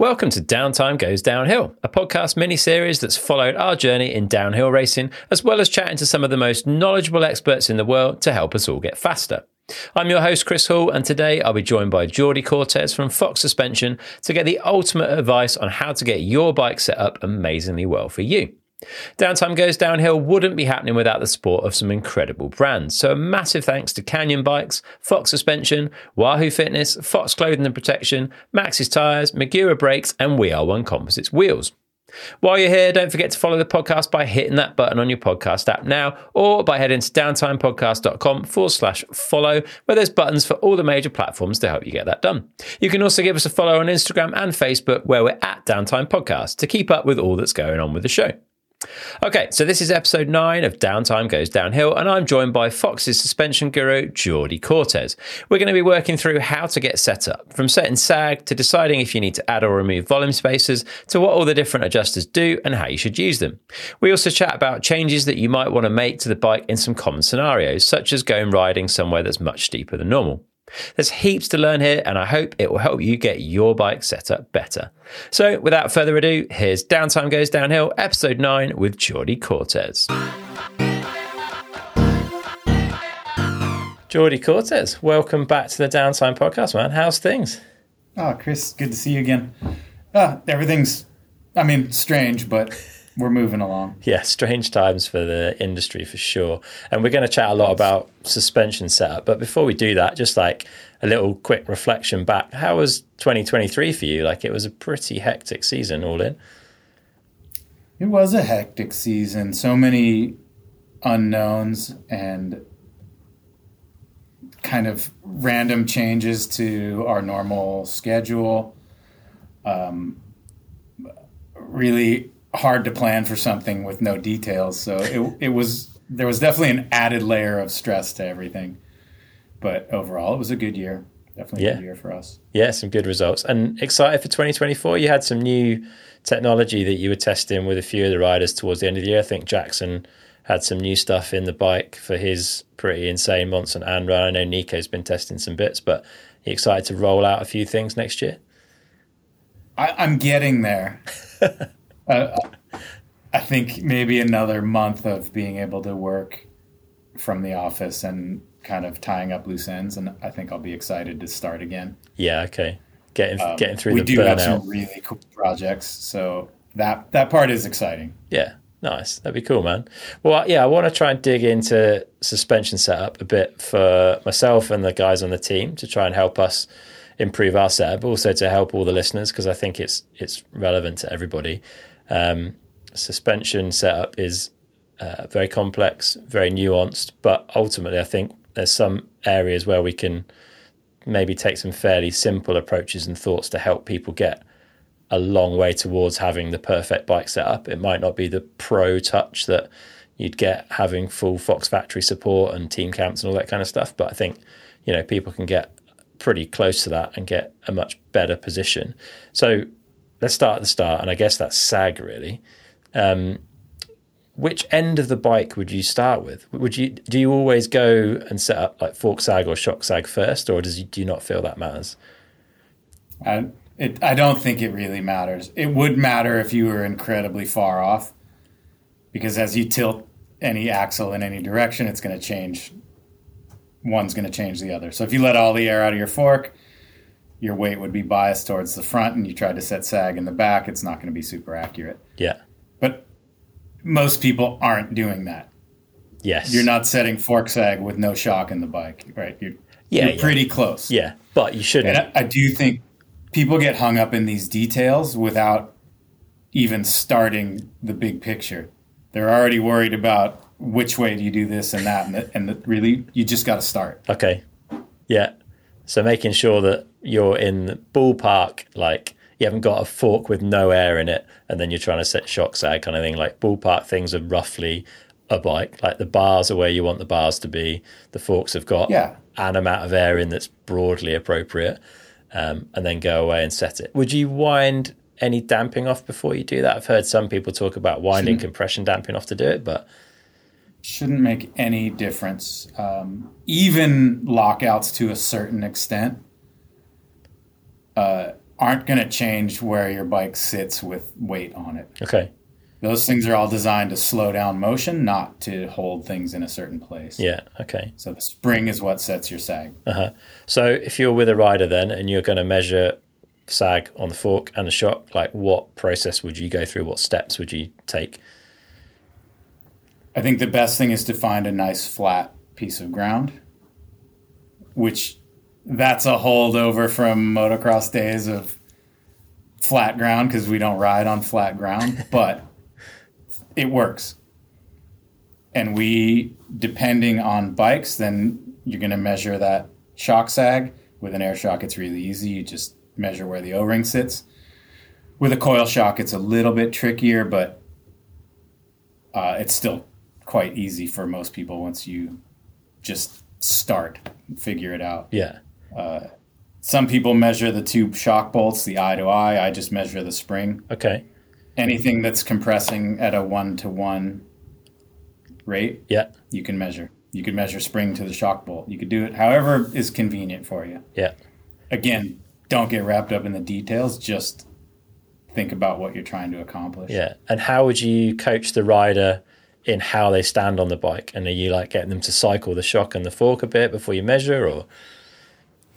Welcome to Downtime Goes Downhill, a podcast mini series that's followed our journey in downhill racing, as well as chatting to some of the most knowledgeable experts in the world to help us all get faster. I'm your host, Chris Hall, and today I'll be joined by Jordi Cortes from Fox Suspension to get the ultimate advice on how to get your bike set up amazingly well for you. Downtime Goes Downhill wouldn't be happening without the support of some incredible brands. So a massive thanks to Canyon Bikes, Fox Suspension, Wahoo Fitness, Fox Clothing and Protection, Maxxis Tyres, Magura Brakes, and We Are One Composites Wheels. While you're here, don't forget to follow the podcast by hitting that button on your podcast app now or by heading to downtimepodcast.com forward slash follow, where there's buttons for all the major platforms to help you get that done. You can also give us a follow on Instagram and Facebook, where we're at Downtime Podcast, to keep up with all that's going on with the show. Okay, so this is episode nine of Downtime Goes Downhill, and I'm joined by Fox's suspension guru, Jordi Cortes. We're going to be working through how to get set up, from setting sag to deciding if you need to add or remove volume spacers, to what all the different adjusters do and how you should use them. We also chat about changes that you might want to make to the bike in some common scenarios, such as going riding somewhere that's much steeper than normal. There's heaps to learn here, and I hope it will help you get your bike set up better. So, without further ado, here's Downtime Goes Downhill, episode 9 with Jordi Cortes. Jordi Cortes, welcome back to the Downtime Podcast, man. How's things? Oh, Chris, good to see you again. Uh, everything's, I mean, strange, but we're moving along. Yeah, strange times for the industry for sure. And we're going to chat a lot about suspension setup. But before we do that, just like a little quick reflection back, how was 2023 for you? Like it was a pretty hectic season all in. It was a hectic season. So many unknowns and kind of random changes to our normal schedule. Um, really hard to plan for something with no details. So it it was there was definitely an added layer of stress to everything. But overall, it was a good year. Definitely yeah. a good year for us. Yeah, some good results. And excited for 2024. You had some new technology that you were testing with a few of the riders towards the end of the year. I think Jackson had some new stuff in the bike for his pretty insane Mont-Sainte-Anne run. I know Nico's been testing some bits, but you excited to roll out a few things next year? I, I'm getting there. uh, I think maybe another month of being able to work from the office and kind of tying up loose ends, and I think I'll be excited to start again. Yeah. Okay. Getting um, getting through the burnout. We do have some really cool projects, so that that part is exciting. Yeah. Nice. That'd be cool, man. Well, yeah, I want to try and dig into suspension setup a bit for myself and the guys on the team to try and help us improve our setup, but also to help all the listeners because I think it's it's relevant to everybody. Um, suspension setup is uh, very complex, very nuanced, but ultimately, I think there's some areas where we can maybe take some fairly simple approaches and thoughts to help people get a long way towards having the perfect bike setup. It might not be the pro touch that you'd get having full Fox factory support and team camps and all that kind of stuff, but I think you know people can get pretty close to that and get a much better position. So let's start at the start, and I guess that's sag really. Um, which end of the bike would you start with? Would you do you always go and set up like fork sag or shock sag first, or does you, do you not feel that matters? I it, I don't think it really matters. It would matter if you were incredibly far off, because as you tilt any axle in any direction, it's going to change. One's going to change the other. So if you let all the air out of your fork, your weight would be biased towards the front and you tried to set sag in the back, it's not going to be super accurate. Yeah. But most people aren't doing that. Yes. You're not setting fork sag with no shock in the bike, right? You're, yeah, you're yeah. pretty close. Yeah, but you shouldn't. And I, I do think people get hung up in these details without even starting the big picture. They're already worried about which way do you do this and that, and, the, and the, really, you just got to start. Okay. Yeah. So making sure that you're in the ballpark, like you haven't got a fork with no air in it, and then you're trying to set shock sag kind of thing. Like ballpark things are roughly a bike. Like the bars are where you want the bars to be. The forks have got yeah. an amount of air in that's broadly appropriate, um, and then go away and set it. Would you wind any damping off before you do that? I've heard some people talk about winding compression damping off to do it, but shouldn't make any difference. Um, even lockouts to a certain extent uh, aren't going to change where your bike sits with weight on it. Okay. Those things are all designed to slow down motion, not to hold things in a certain place. Yeah. Okay. So the spring is what sets your sag. Uh-huh. So if you're with a rider then and you're going to measure sag on the fork and the shock, like what process would you go through? What steps would you take? I think the best thing is to find a nice flat piece of ground, which that's a holdover from motocross days of flat ground because we don't ride on flat ground, but it works. And we, depending on bikes, then you're going to measure that shock sag. With an air shock, it's really easy. You just measure where the O ring sits. With a coil shock, it's a little bit trickier, but uh, it's still quite easy for most people once you just start, figure it out. Yeah. Uh, some people measure the two shock bolts, the eye to eye. I just measure the spring. Okay. Anything that's compressing at a one to one rate, Yeah. you can measure. You can measure spring to the shock bolt. You could do it however is convenient for you. Yeah. Again, don't get wrapped up in the details. Just think about what you're trying to accomplish. Yeah. And how would you coach the rider in how they stand on the bike? And are you like getting them to cycle the shock and the fork a bit before you measure or?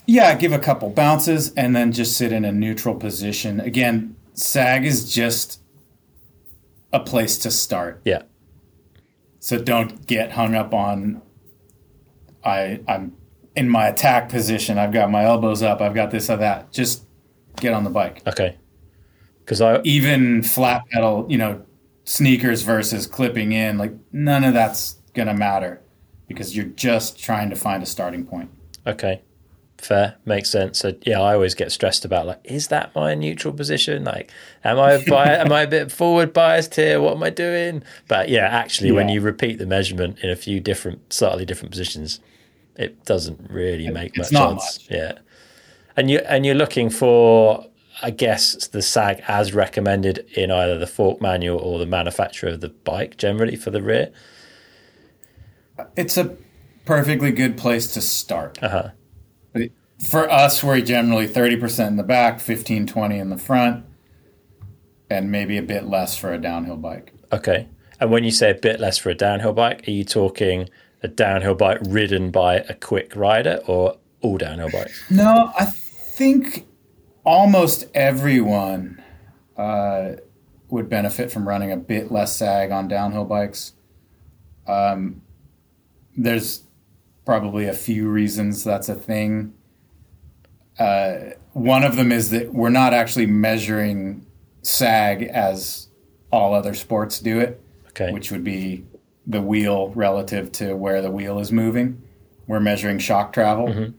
Yeah, give a couple bounces and then just sit in a neutral position. Again, sag is just a place to start. Yeah. So don't get hung up on I I'm in my attack position. I've got my elbows up. I've got this or that. Just get on the bike. Okay. Because I, Even flat pedal, you know, sneakers versus clipping in, like none of that's gonna matter because you're just trying to find a starting point. Okay. Fair. Makes sense. So yeah, I always get stressed about like, is that my neutral position? Like, am I bi- am I a bit forward biased here? What am I doing? But yeah, actually when you repeat the measurement in a few different slightly different positions, it doesn't really make it's much sense. Yeah. And you and you're looking for I guess the sag as recommended in either the fork manual or the manufacturer of the bike generally for the rear. It's a perfectly good place to start. Uh-huh. For us, we're generally 30% in the back, 15, 20 in the front, and maybe a bit less for a downhill bike. Okay. And when you say a bit less for a downhill bike, are you talking a downhill bike ridden by a quick rider or all downhill bikes? No, I think almost everyone uh, would benefit from running a bit less sag on downhill bikes. Um, there's probably a few reasons that's a thing. Uh, one of them is that we're not actually measuring sag as all other sports do it, Okay. which would be the wheel relative to where the wheel is moving. We're measuring shock travel,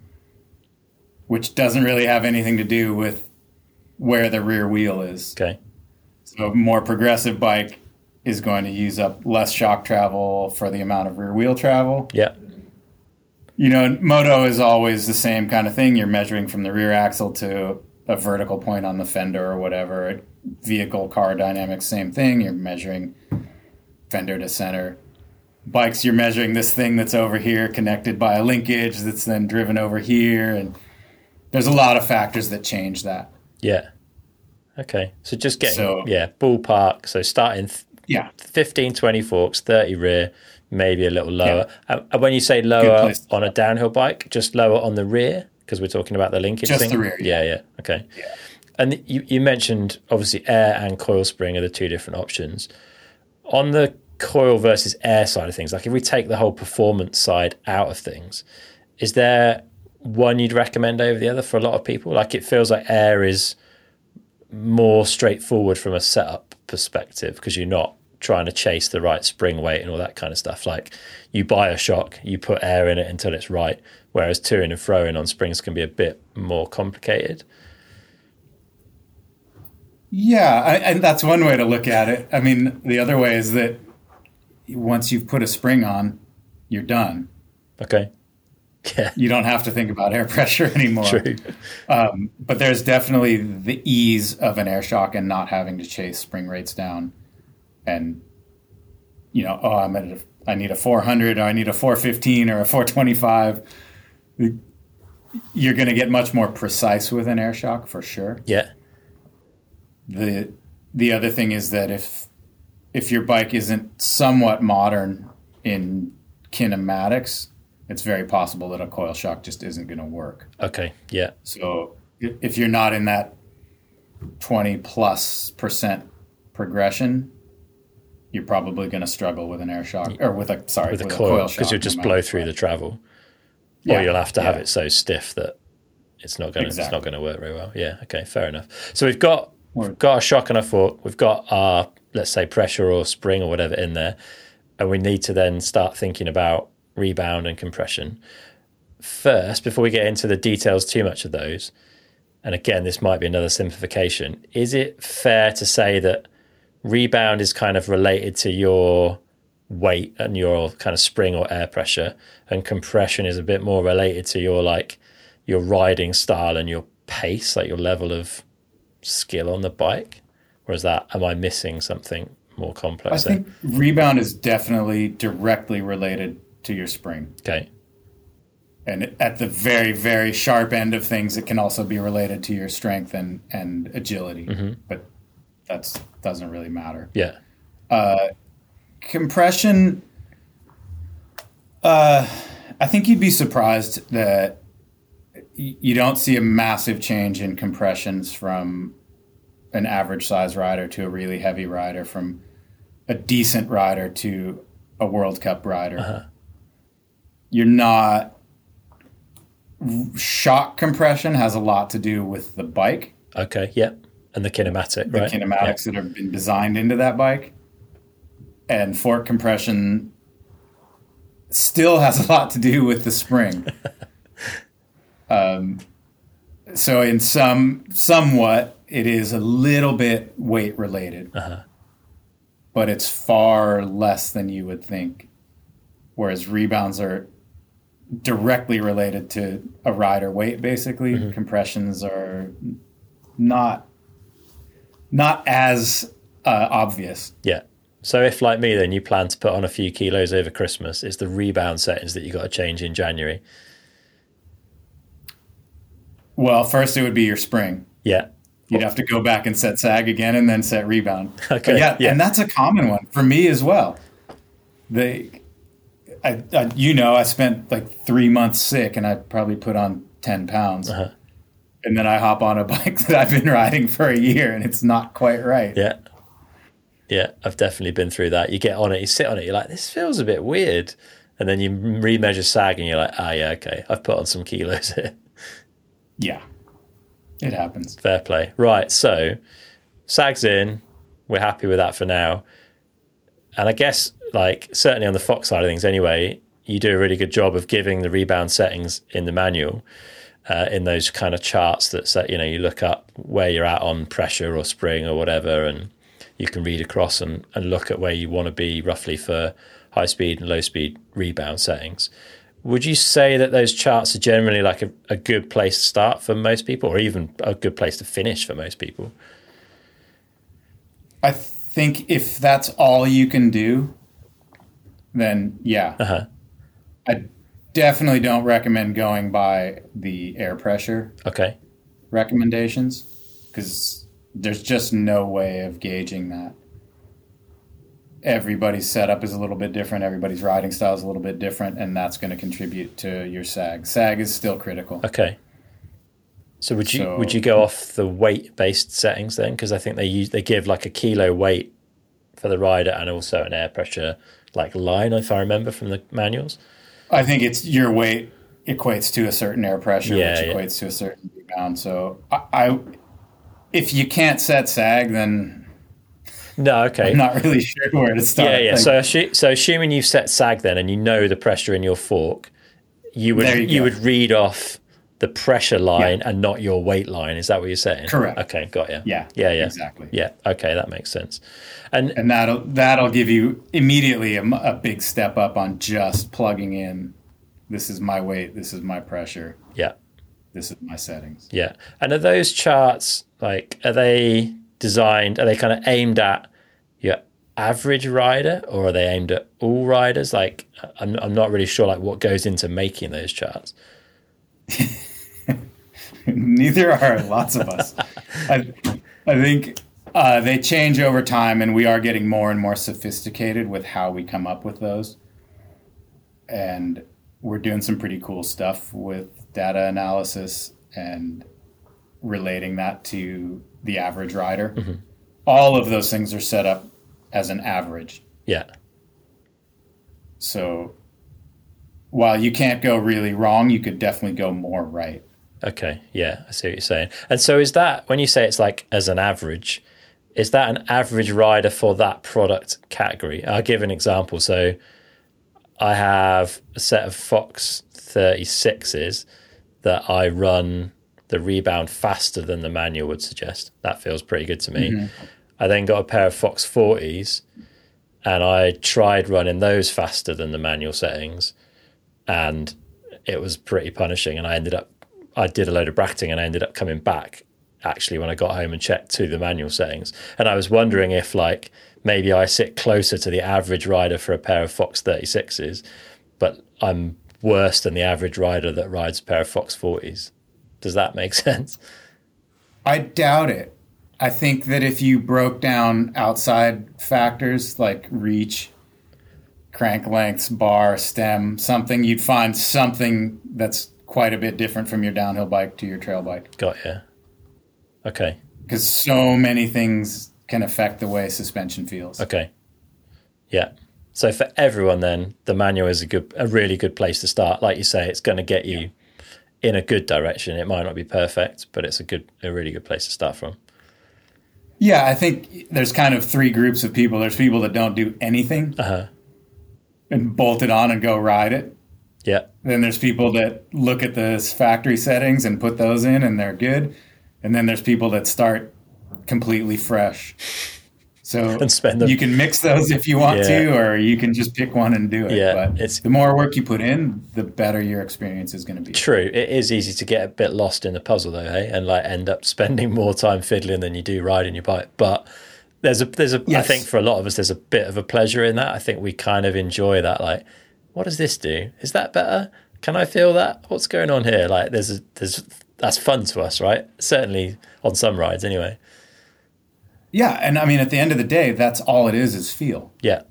which doesn't really have anything to do with where the rear wheel is. okay. So, a more progressive bike is going to use up less shock travel for the amount of rear wheel travel. Yeah. You know, moto is always the same kind of thing. You're measuring from the rear axle to a vertical point on the fender or whatever. Vehicle, car dynamics, same thing. You're measuring fender to center. Bikes, you're measuring this thing that's over here connected by a linkage that's then driven over here. And there's a lot of factors that change that. Yeah. Okay. So just getting, So- yeah, ballpark. So starting th- Yeah. 15, 20 forks, 30 rear, maybe a little lower. And and when you say lower on a downhill bike, just lower on the rear, because we're talking about the linkage Just thing? the rear, Yeah, yeah. Okay. Yeah. And you, you mentioned obviously air and coil spring are the two different options. On the coil versus air side of things, like if we take the whole performance side out of things, is there one you'd recommend over the other for a lot of people? Like it feels like air is more straightforward from a setup perspective because you're not trying to chase the right spring weight and all that kind of stuff. Like you buy a shock, you put air in it until it's right, whereas toing and throwing on springs can be a bit more complicated. Yeah, I, and that's one way to look at it. I mean, the other way is that once you've put a spring on, you're done. Okay. Yeah, You don't have to think about air pressure anymore. true. Um, but there's definitely the ease of an air shock and not having to chase spring rates down. And, you know, oh, I'm at a, I need a 400 or I need a 415 or a 425. you're going to get much more precise with an air shock for sure. Yeah. The the other thing is that if if your bike isn't somewhat modern in kinematics, it's very possible that a coil shock just isn't going to work. Okay. Yeah. So if you're not in that 20 plus percent progression, you're probably going to struggle with an air shock or with a sorry With a with coil shock, because you'll just matter blow what. through the travel, Yeah, or you'll have to have it so stiff that it's not going to it's not going to work very well. Yeah. Okay. Fair enough. So we've got we've got our shock and our fork. We've got our let's say pressure or spring or whatever in there, and we need to then start thinking about rebound and compression first before we get into the details too much of those. And again, this might be another simplification. Is it fair to say that rebound is kind of related to your weight and your kind of spring or air pressure, and compression is a bit more related to your like your riding style and your pace, like your level of skill on the bike? Or is that am I missing something more complex? there? think rebound is definitely directly related to your spring. Okay. And at the very, very sharp end of things, it can also be related to your strength and, and agility. Mm-hmm. But that doesn't really matter. Yeah. Compression, uh, I think you'd be surprised that y- you don't see a massive change in compressions from an average size rider to a really heavy rider, from a decent rider to a World Cup rider. You're not. Shock compression has a lot to do with the bike, Okay. Yeah. And the kinematic, the right? kinematics that have been designed into that bike. And fork compression still has a lot to do with the spring. um, so in some somewhat it is a little bit weight related. But it's far less than you would think. Whereas rebounds are directly related to a rider weight basically. Compressions are not not as uh, obvious. Yeah. So if like me, then you plan to put on a few kilos over Christmas, it's the rebound settings that you got to change in January. Well, first it would be your spring. Yeah. You'd have to go back and set sag again and then set rebound. Okay, But yeah, yeah. and that's a common one for me as well. The I, I you know, I spent like three months sick and I probably put on ten pounds. Uh-huh. And then I hop on a bike that I've been riding for a year and it's not quite right. Yeah. Yeah. I've definitely been through that. You get on it, you sit on it, you're like, this feels a bit weird. And then you remeasure sag and you're like, ah, yeah, okay, I've put on some kilos here. Yeah. It happens. Fair play. Right. So sag's in. We're happy with that for now. And I guess, like, certainly on the Fox side of things anyway, you do a really good job of giving the rebound settings in the manual. Uh, in those kind of charts that say, you know, you look up where you're at on pressure or spring or whatever, and you can read across and, and look at where you want to be roughly for high speed and low speed rebound settings. Would you say that those charts are generally like a, a good place to start for most people, or even a good place to finish for most people? I think if that's all you can do, then yeah. Uh-huh. I definitely don't recommend going by the air pressure Okay. recommendations because there's just no way of gauging that. Everybody's setup is a little bit different, everybody's riding style is a little bit different, and that's going to contribute to your sag. Sag is still critical. Okay. So would you So- would you go off the weight based settings then? Because I think they use they give like a kilo weight for the rider and also an air pressure like line, if I remember from the manuals. I think it's your weight equates to a certain air pressure, Yeah, which yeah. equates to a certain rebound. So I, I, if you can't set sag, then No, okay. I'm not really sure where to start. Yeah, yeah. So, so assuming you've set sag then and you know the pressure in your fork, you would you, you would read off the pressure line and not your weight line. Is that what you're saying? Correct. Okay, got you. yeah, yeah, yeah, exactly. yeah. Okay, that makes sense. And and that'll that'll give you immediately a big step up on just plugging in. This is my weight. This is my pressure. yeah, This is my settings. yeah. And are those charts like are they designed? Are they kind of aimed at your average rider, or are they aimed at all riders? Like, I'm I'm not really sure like what goes into making those charts. Neither are lots of us. I, I think uh, they change over time, and we are getting more and more sophisticated with how we come up with those. And we're doing some pretty cool stuff with data analysis and relating that to the average rider. Mm-hmm. All of those things are set up as an average. Yeah. So while you can't go really wrong, you could definitely go more right. Okay. Yeah, I see what you're saying. And so is that when you say it's like as an average, is that an average rider for that product category? I'll give an example. So I have a set of Fox 36s that I run the rebound faster than the manual would suggest. That feels pretty good to me. Mm-hmm. I then got a pair of Fox 40s and I tried running those faster than the manual settings and it was pretty punishing and I ended up I did a load of bracketing and I ended up coming back actually when I got home and checked to the manual settings. And I was wondering if like maybe I sit closer to the average rider for a pair of Fox 36s, but I'm worse than the average rider that rides a pair of Fox 40s. Does that make sense? I doubt it. I think that if you broke down outside factors like reach, crank lengths, bar, stem, something, you'd find something that's quite a bit different from your downhill bike to your trail bike. Got you. Okay. Because so many things can affect the way suspension feels. Okay. Yeah. So for everyone, then the manual is a good, a really good place to start. Like you say, it's going to get you yeah. in a good direction. It might not be perfect, but it's a good, a really good place to start from. Yeah, I think there's kind of three groups of people. There's people that don't do anything uh-huh. and bolt it on and go ride it. Yeah. Then there's people that look at the factory settings and put those in and they're good. And then there's people that start completely fresh. So and spend them. you can mix those if you want yeah. to, or you can just pick one and do it. Yeah, but it's the more work you put in, the better your experience is going to be. True, it is easy to get a bit lost in the puzzle though, hey, and like end up spending more time fiddling than you do riding your bike. But there's a there's a yes. I think for a lot of us there's a bit of a pleasure in that. I think we kind of enjoy that. Like, what does this do? Is that better? Can I feel that? What's going on here? Like, there's a, there's that's fun to us, right? Certainly on some rides, anyway. Yeah, and I mean, at the end of the day, that's all it is is feel. Yeah.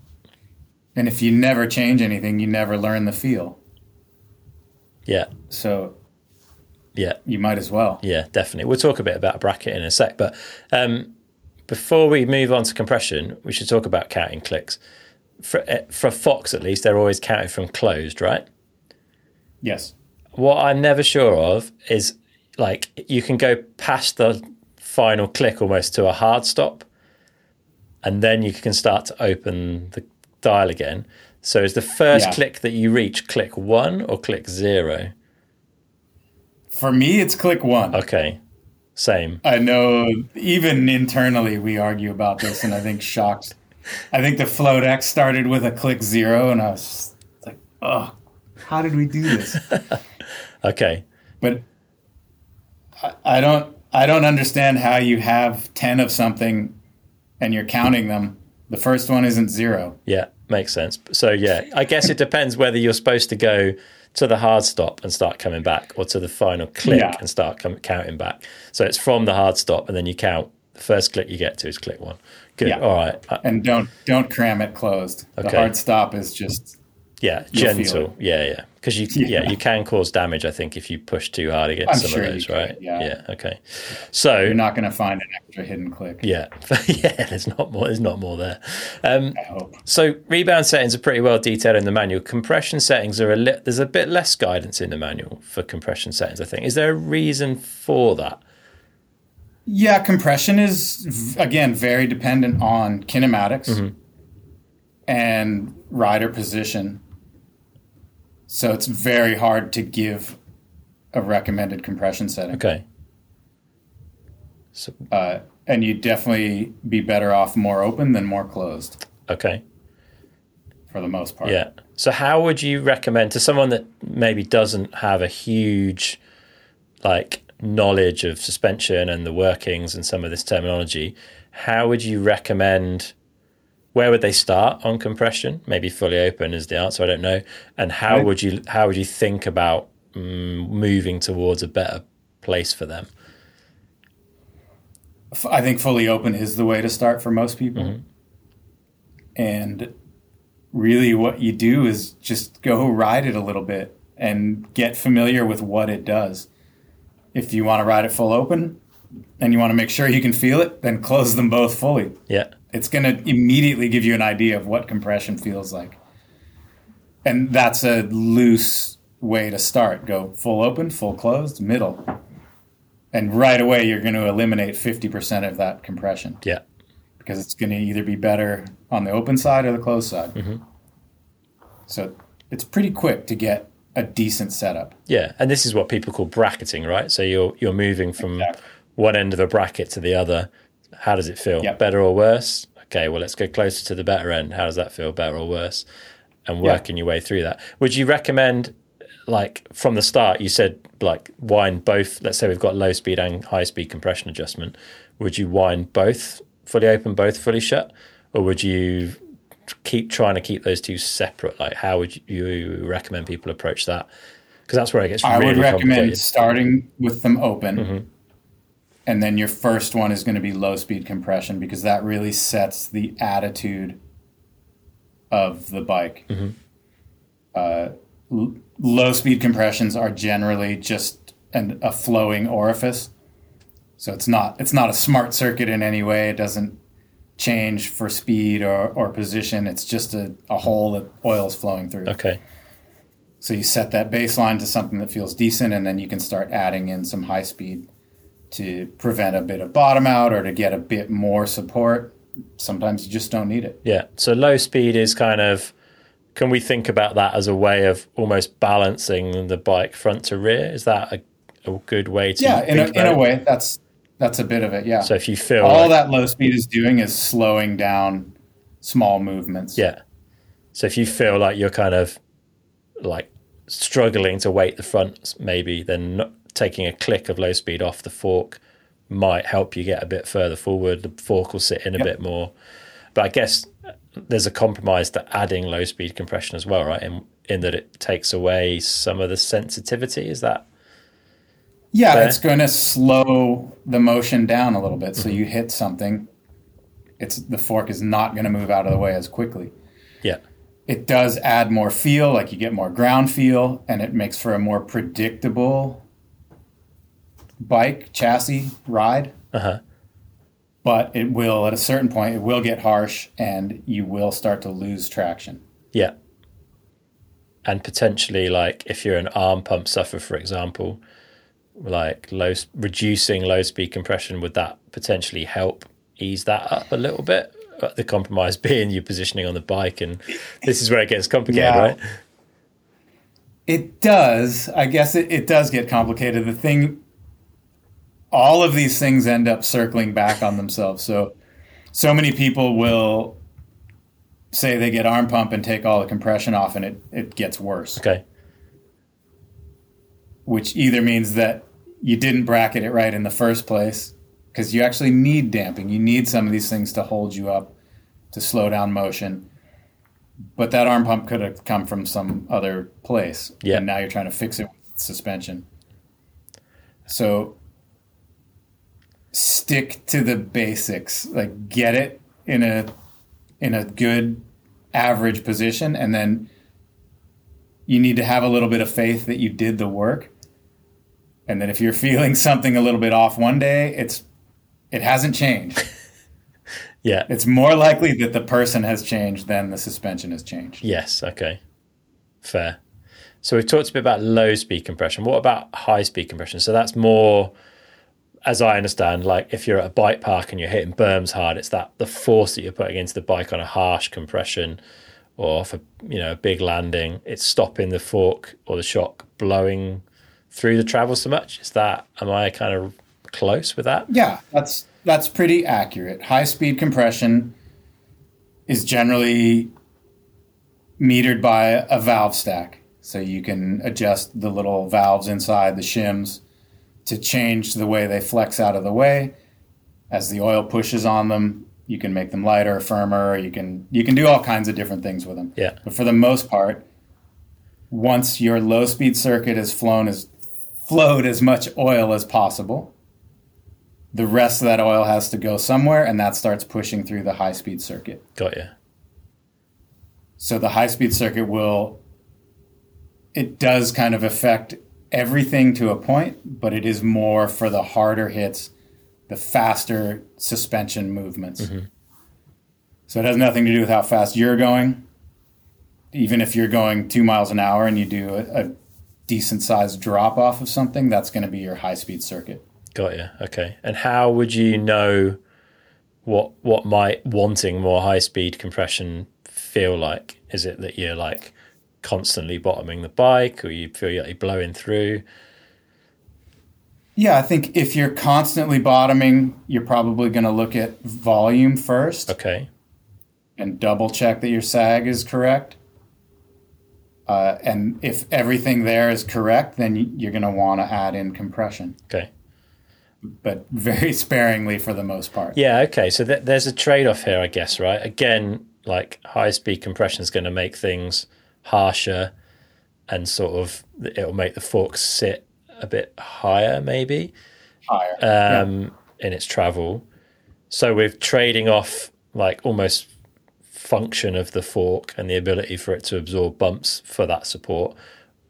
And if you never change anything, you never learn the feel. Yeah. So. Yeah. You might as well. Yeah, definitely. We'll talk a bit about a bracket in a sec, but um, before we move on to compression, we should talk about counting clicks. For eh, for Fox, at least, they're always counted from closed, right? Yes. What I'm never sure of is like you can go past the final click almost to a hard stop, and then you can start to open the dial again. So is the first yeah. click that you reach click one or click zero? For me, it's click one. Okay. Same. I know even internally we argue about this, and I think shocks. I think the Float X started with a click zero, and I was like, oh, how did we do this? okay. But I don't I don't understand how you have 10 of something and you're counting them. The first one isn't zero. Yeah, makes sense. So yeah, I guess it depends whether you're supposed to go to the hard stop and start coming back or to the final click yeah. and start com- counting back. So it's from the hard stop and then you count. The first click you get to is click one. Good. Yeah. All right. And don't don't cram it closed. Okay. The hard stop is just yeah, gentle. Yeah, yeah. Because you, yeah. yeah. you can cause damage. I think if you push too hard against I'm some sure of those, right? Yeah. Yeah. Okay. So you're not going to find an extra hidden click. Yeah. yeah. There's not more. There's not more there. Um, I hope. So rebound settings are pretty well detailed in the manual. Compression settings are a li- there's a bit less guidance in the manual for compression settings. I think. Is there a reason for that? Yeah, compression is again very dependent on kinematics mm-hmm. and rider position so it's very hard to give a recommended compression setting. Okay. So, uh, and you'd definitely be better off more open than more closed. Okay. For the most part. Yeah. So how would you recommend to someone that maybe doesn't have a huge like knowledge of suspension and the workings and some of this terminology, how would you recommend where would they start on compression? Maybe fully open is the answer. I don't know. And how right. would you how would you think about um, moving towards a better place for them? I think fully open is the way to start for most people. Mm-hmm. And really, what you do is just go ride it a little bit and get familiar with what it does. If you want to ride it full open and you want to make sure you can feel it, then close them both fully. Yeah. It's going to immediately give you an idea of what compression feels like. And that's a loose way to start. Go full open, full closed, middle and right away you're going to eliminate 50% of that compression. Yeah. Because it's going to either be better on the open side or the closed side. Mm-hmm. So it's pretty quick to get a decent setup. Yeah, and this is what people call bracketing, right? So you're you're moving from exactly. one end of a bracket to the other. How does it feel? Yep. Better or worse? Okay, well let's go closer to the better end. How does that feel? Better or worse? And working yep. your way through that. Would you recommend like from the start you said like wind both let's say we've got low speed and high speed compression adjustment would you wind both fully open both fully shut or would you keep trying to keep those two separate like how would you recommend people approach that because that's where it gets really i would recommend starting with them open mm-hmm. and then your first one is going to be low speed compression because that really sets the attitude of the bike mm-hmm. uh, low speed compressions are generally just an, a flowing orifice. So it's not it's not a smart circuit in any way. It doesn't change for speed or, or position. It's just a, a hole that oil is flowing through. Okay. So you set that baseline to something that feels decent, and then you can start adding in some high speed to prevent a bit of bottom out or to get a bit more support. Sometimes you just don't need it. Yeah. So low speed is kind of can we think about that as a way of almost balancing the bike front to rear? Is that a, a good way to? Yeah, in a, in a way, that's that's a bit of it. Yeah. So if you feel all like, that low speed is doing is slowing down small movements. Yeah. So if you feel like you're kind of like struggling to weight the front, maybe then not, taking a click of low speed off the fork might help you get a bit further forward. The fork will sit in a yep. bit more. But I guess there's a compromise to adding low speed compression as well, right? In in that it takes away some of the sensitivity. Is that? Yeah, it's going to slow the motion down a little bit. So mm-hmm. you hit something, it's the fork is not going to move out of the way as quickly. Yeah. It does add more feel, like you get more ground feel, and it makes for a more predictable bike chassis ride. Uh huh but it will at a certain point it will get harsh and you will start to lose traction yeah and potentially like if you're an arm pump sufferer for example like low reducing low speed compression would that potentially help ease that up a little bit but the compromise being your positioning on the bike and this is where it gets complicated yeah. right it does i guess it, it does get complicated the thing all of these things end up circling back on themselves. So, so many people will say they get arm pump and take all the compression off, and it, it gets worse. Okay. Which either means that you didn't bracket it right in the first place, because you actually need damping. You need some of these things to hold you up, to slow down motion. But that arm pump could have come from some other place. Yeah. And now you're trying to fix it with suspension. So stick to the basics. Like get it in a in a good average position and then you need to have a little bit of faith that you did the work. And then if you're feeling something a little bit off one day, it's it hasn't changed. yeah. It's more likely that the person has changed than the suspension has changed. Yes, okay. Fair. So we've talked a bit about low speed compression. What about high speed compression? So that's more as I understand, like if you're at a bike park and you're hitting berms hard, it's that the force that you're putting into the bike on a harsh compression or off a you know a big landing, it's stopping the fork or the shock blowing through the travel so much. Is that am I kind of close with that? Yeah, that's that's pretty accurate. High speed compression is generally metered by a valve stack. So you can adjust the little valves inside the shims to change the way they flex out of the way as the oil pushes on them you can make them lighter firmer you can you can do all kinds of different things with them yeah but for the most part once your low speed circuit has flown as float as much oil as possible. The rest of that oil has to go somewhere, and that starts pushing through the high speed circuit. Got you. So the high speed circuit will, it does kind of affect everything to a point, but it is more for the harder hits, the faster suspension movements. Mm-hmm. So it has nothing to do with how fast you're going. Even if you're going two miles an hour and you do a, a decent sized drop off of something, that's going to be your high speed circuit. Got you. Okay. And how would you know what what might wanting more high speed compression feel like? Is it that you're like constantly bottoming the bike, or you feel like you're blowing through? Yeah, I think if you're constantly bottoming, you're probably going to look at volume first Okay. and double check that your sag is correct. Uh, and if everything there is correct, then you're going to want to add in compression, Okay. but very sparingly for the most part. Yeah. Okay. So th- there's a trade off here, I guess. Right. Again, like high speed compression is going to make things harsher, and sort of it'll make the fork sit a bit higher, maybe. Higher. Yeah. um, in its travel. So we're trading off like almost function of the fork and the ability for it to absorb bumps for that support.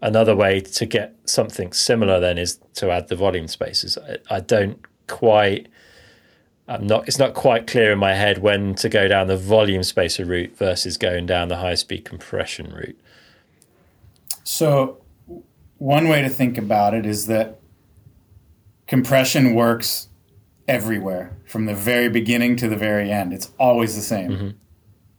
Another way to get something similar then is to add the volume spaces. I, I don't quite. I'm not. It's not quite clear in my head when to go down the volume spacer route versus going down the high speed compression route. So, one way to think about it is that compression works everywhere from the very beginning to the very end. It's always the same. Mm-hmm.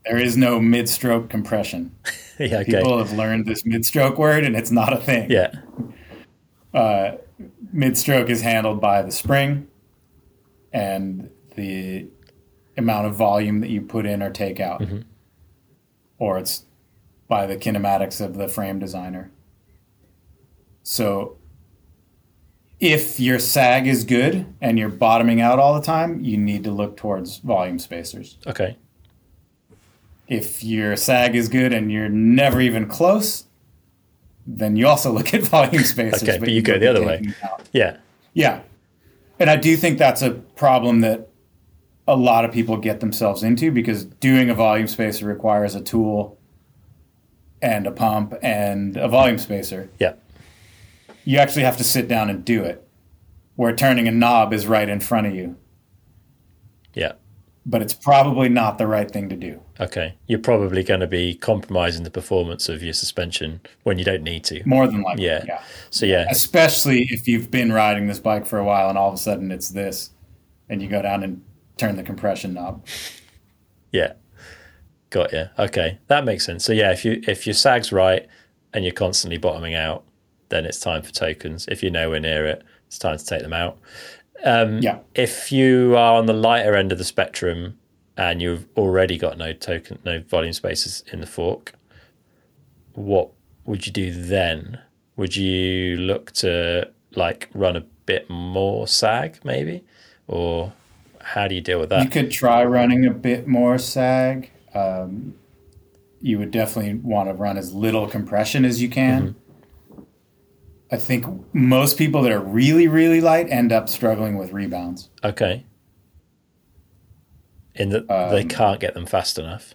There is no mid stroke compression. yeah. Okay. People have learned this mid stroke word, and it's not a thing. yeah. Uh, mid stroke is handled by the spring and the amount of volume that you put in or take out, mm-hmm. or it's by the kinematics of the frame designer. So, if your sag is good and you're bottoming out all the time, you need to look towards volume spacers. Okay. If your sag is good and you're never even close, then you also look at volume spacers. Okay, but you go the other way. Yeah. Yeah. And I do think that's a problem that a lot of people get themselves into because doing a volume spacer requires a tool and a pump and a volume spacer. Yeah. You actually have to sit down and do it, where turning a knob is right in front of you. Yeah. But it's probably not the right thing to do. Okay. You're probably going to be compromising the performance of your suspension when you don't need to. More than likely. Yeah. yeah. So yeah. Especially if you've been riding this bike for a while and all of a sudden it's this, and you go down and turn the compression knob. Yeah. Got you. Okay. That makes sense. So yeah, if you if your sag's right and you're constantly bottoming out, then it's time for tokens. If you're nowhere near it, it's time to take them out. Um, yeah. If you are on the lighter end of the spectrum and you've already got no token no volume spaces in the fork, what would you do then? Would you look to like run a bit more sag maybe? Or how do you deal with that? You could try running a bit more sag. Um, you would definitely want to run as little compression as you can. I think most people that are really, really light end up struggling with rebounds. Okay. In that they can't get them fast enough.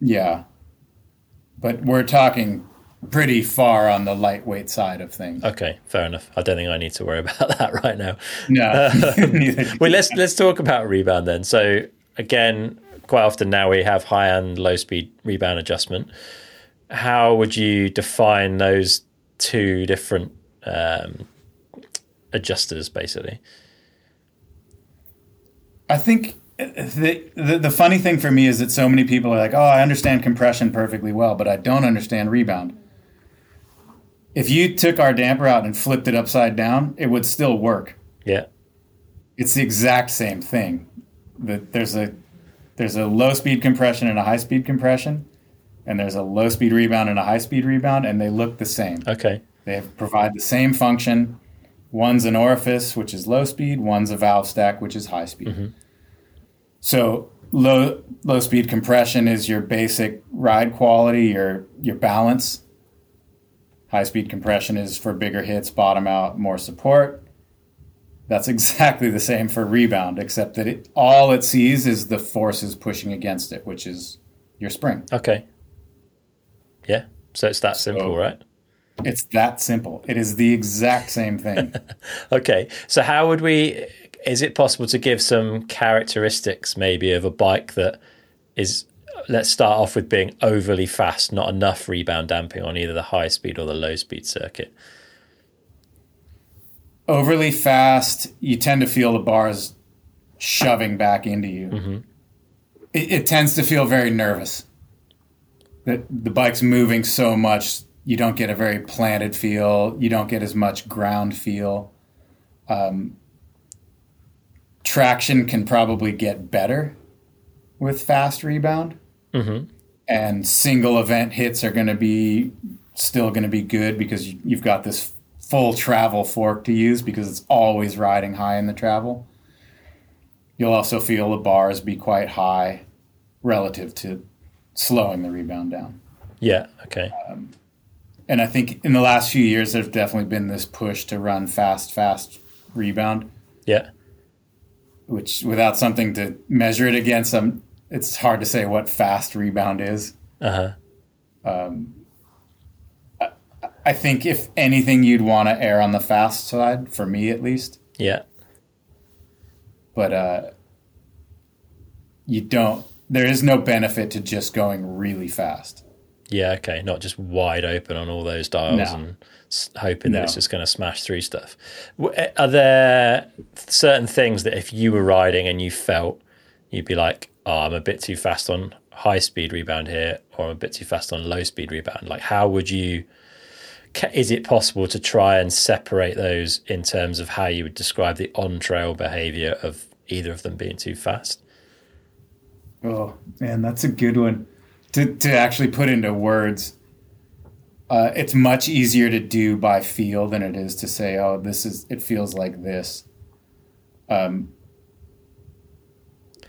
Yeah. But we're talking pretty far on the lightweight side of things. Okay, fair enough. I don't think I need to worry about that right now. No, do Well, let's let's talk about rebound then. So again, quite often now we have high and low speed rebound adjustment. How would you define those two different um, adjusters, basically? I think the, the the funny thing for me is that so many people are like, "Oh, I understand compression perfectly well, but I don't understand rebound." If you took our damper out and flipped it upside down, it would still work. Yeah, It's the exact same thing. That there's a there's a low speed compression and a high speed compression, and there's a low speed rebound and a high speed rebound, and they look the same. okay, They provide the same function. One's an orifice, which is low speed. One's a valve stack, which is high speed. Mm-hmm. So low low speed compression is your basic ride quality, your your balance, High speed compression is for bigger hits, bottom out, more support. That's exactly the same for rebound, except that it, all it sees is the forces pushing against it, which is your spring. Okay. Yeah. So it's that simple, right? It's that simple. It is the exact same thing. Okay. So how would we? Is it possible to give some characteristics, maybe, of a bike that is? Let's start off with being overly fast, not enough rebound damping on either the high speed or the low speed circuit. Overly fast, you tend to feel the bars shoving back into you. It, it tends to feel very nervous. That the bike's moving so much, you don't get a very planted feel. You don't get as much ground feel. Um, traction can probably get better with fast rebound. Mm-hmm. And single event hits are going to be still going to be good because you, you've got this full travel fork to use because it's always riding high in the travel. You'll also feel the bars be quite high relative to slowing the rebound down. Yeah. Okay. Um, and I think in the last few years, there's definitely been this push to run fast, fast rebound, Yeah. Which without something to measure it against, um, it's hard to say what fast rebound is. Uh huh. Um. I think if anything, you'd want to err on the fast side, for me at least. Yeah. But uh, you don't. There is no benefit to just going really fast. Yeah. Okay. Not just wide open on all those dials No. and hoping that it's just going to smash through stuff. Eh, Are there certain things that if you were riding and you felt you'd be like, "Oh, I'm a bit too fast on high speed rebound here, or I'm a bit too fast on low speed rebound"? Like, how would you? Is it possible to try and separate those in terms of how you would describe the on trail behavior of either of them being too fast? Oh man, that's a good one to to actually put into words. Uh, it's much easier to do by feel than it is to say, "Oh, this is." It feels like this. Um,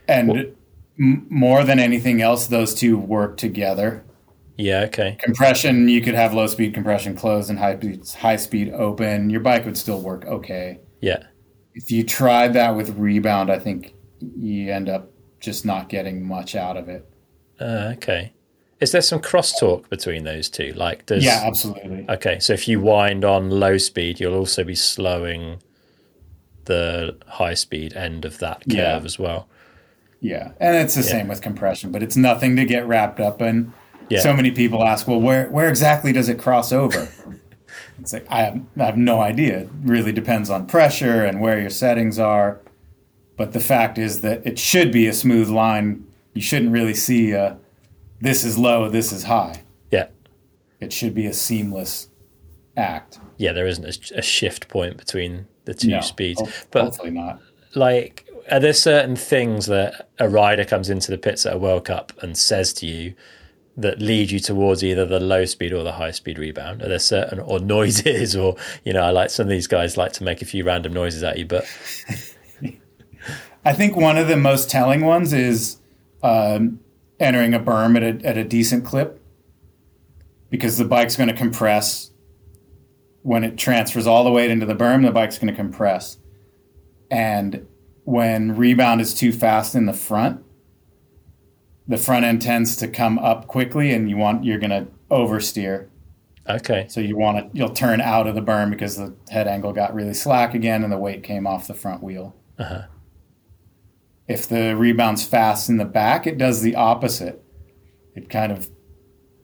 and Well- m- more than anything else, those two work together. Yeah. Okay. compression you could have low speed compression closed and high speed high speed open your bike would still work okay Yeah. if you tried that with rebound i think you end up just not getting much out of it Uh, okay. Is there some crosstalk between those two? Like, does yeah absolutely Okay, so if you wind on low speed, you'll also be slowing the high speed end of that curve Yeah. as well. yeah and it's the same with compression but it's nothing to get wrapped up in Yeah. so many people ask well where where exactly does it cross over it's like I have, I have no idea it really depends on pressure and where your settings are but the fact is that it should be a smooth line you shouldn't really see a, this is low this is high. Yeah, it should be a seamless act. Yeah, there isn't a, a shift point between the two No, speeds, ho- but hopefully not. like, are there certain things that a rider comes into the pits at a World Cup and says to you that lead you towards either the low speed or the high speed rebound? Are there certain or noises or you know, I like some of these guys like to make a few random noises at you, but I think one of the most telling ones is um, entering a berm at a, at a decent clip because the bike's going to compress when it transfers all the weight into the berm. The bike's going to compress, and when rebound is too fast in the front, the front end tends to come up quickly, and you want you're going to oversteer. okay, So you want to you'll turn out of the berm because the head angle got really slack again, and the weight came off the front wheel. uh-huh. If the rebound's fast in the back, it does the opposite. It kind of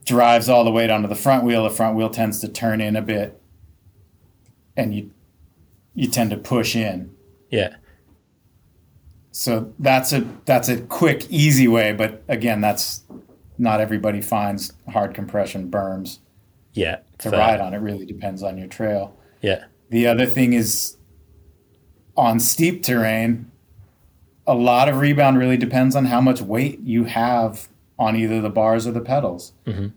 drives all the weight onto the front wheel. The front wheel tends to turn in a bit, and you you tend to push in. yeah, So that's a that's a quick, easy way. But again, that's not everybody finds hard compression berms yeah, to fair. ride on. It really depends on your trail. yeah, The other thing is on steep terrain, a lot of rebound really depends on how much weight you have on either the bars or the pedals. Mm-hmm.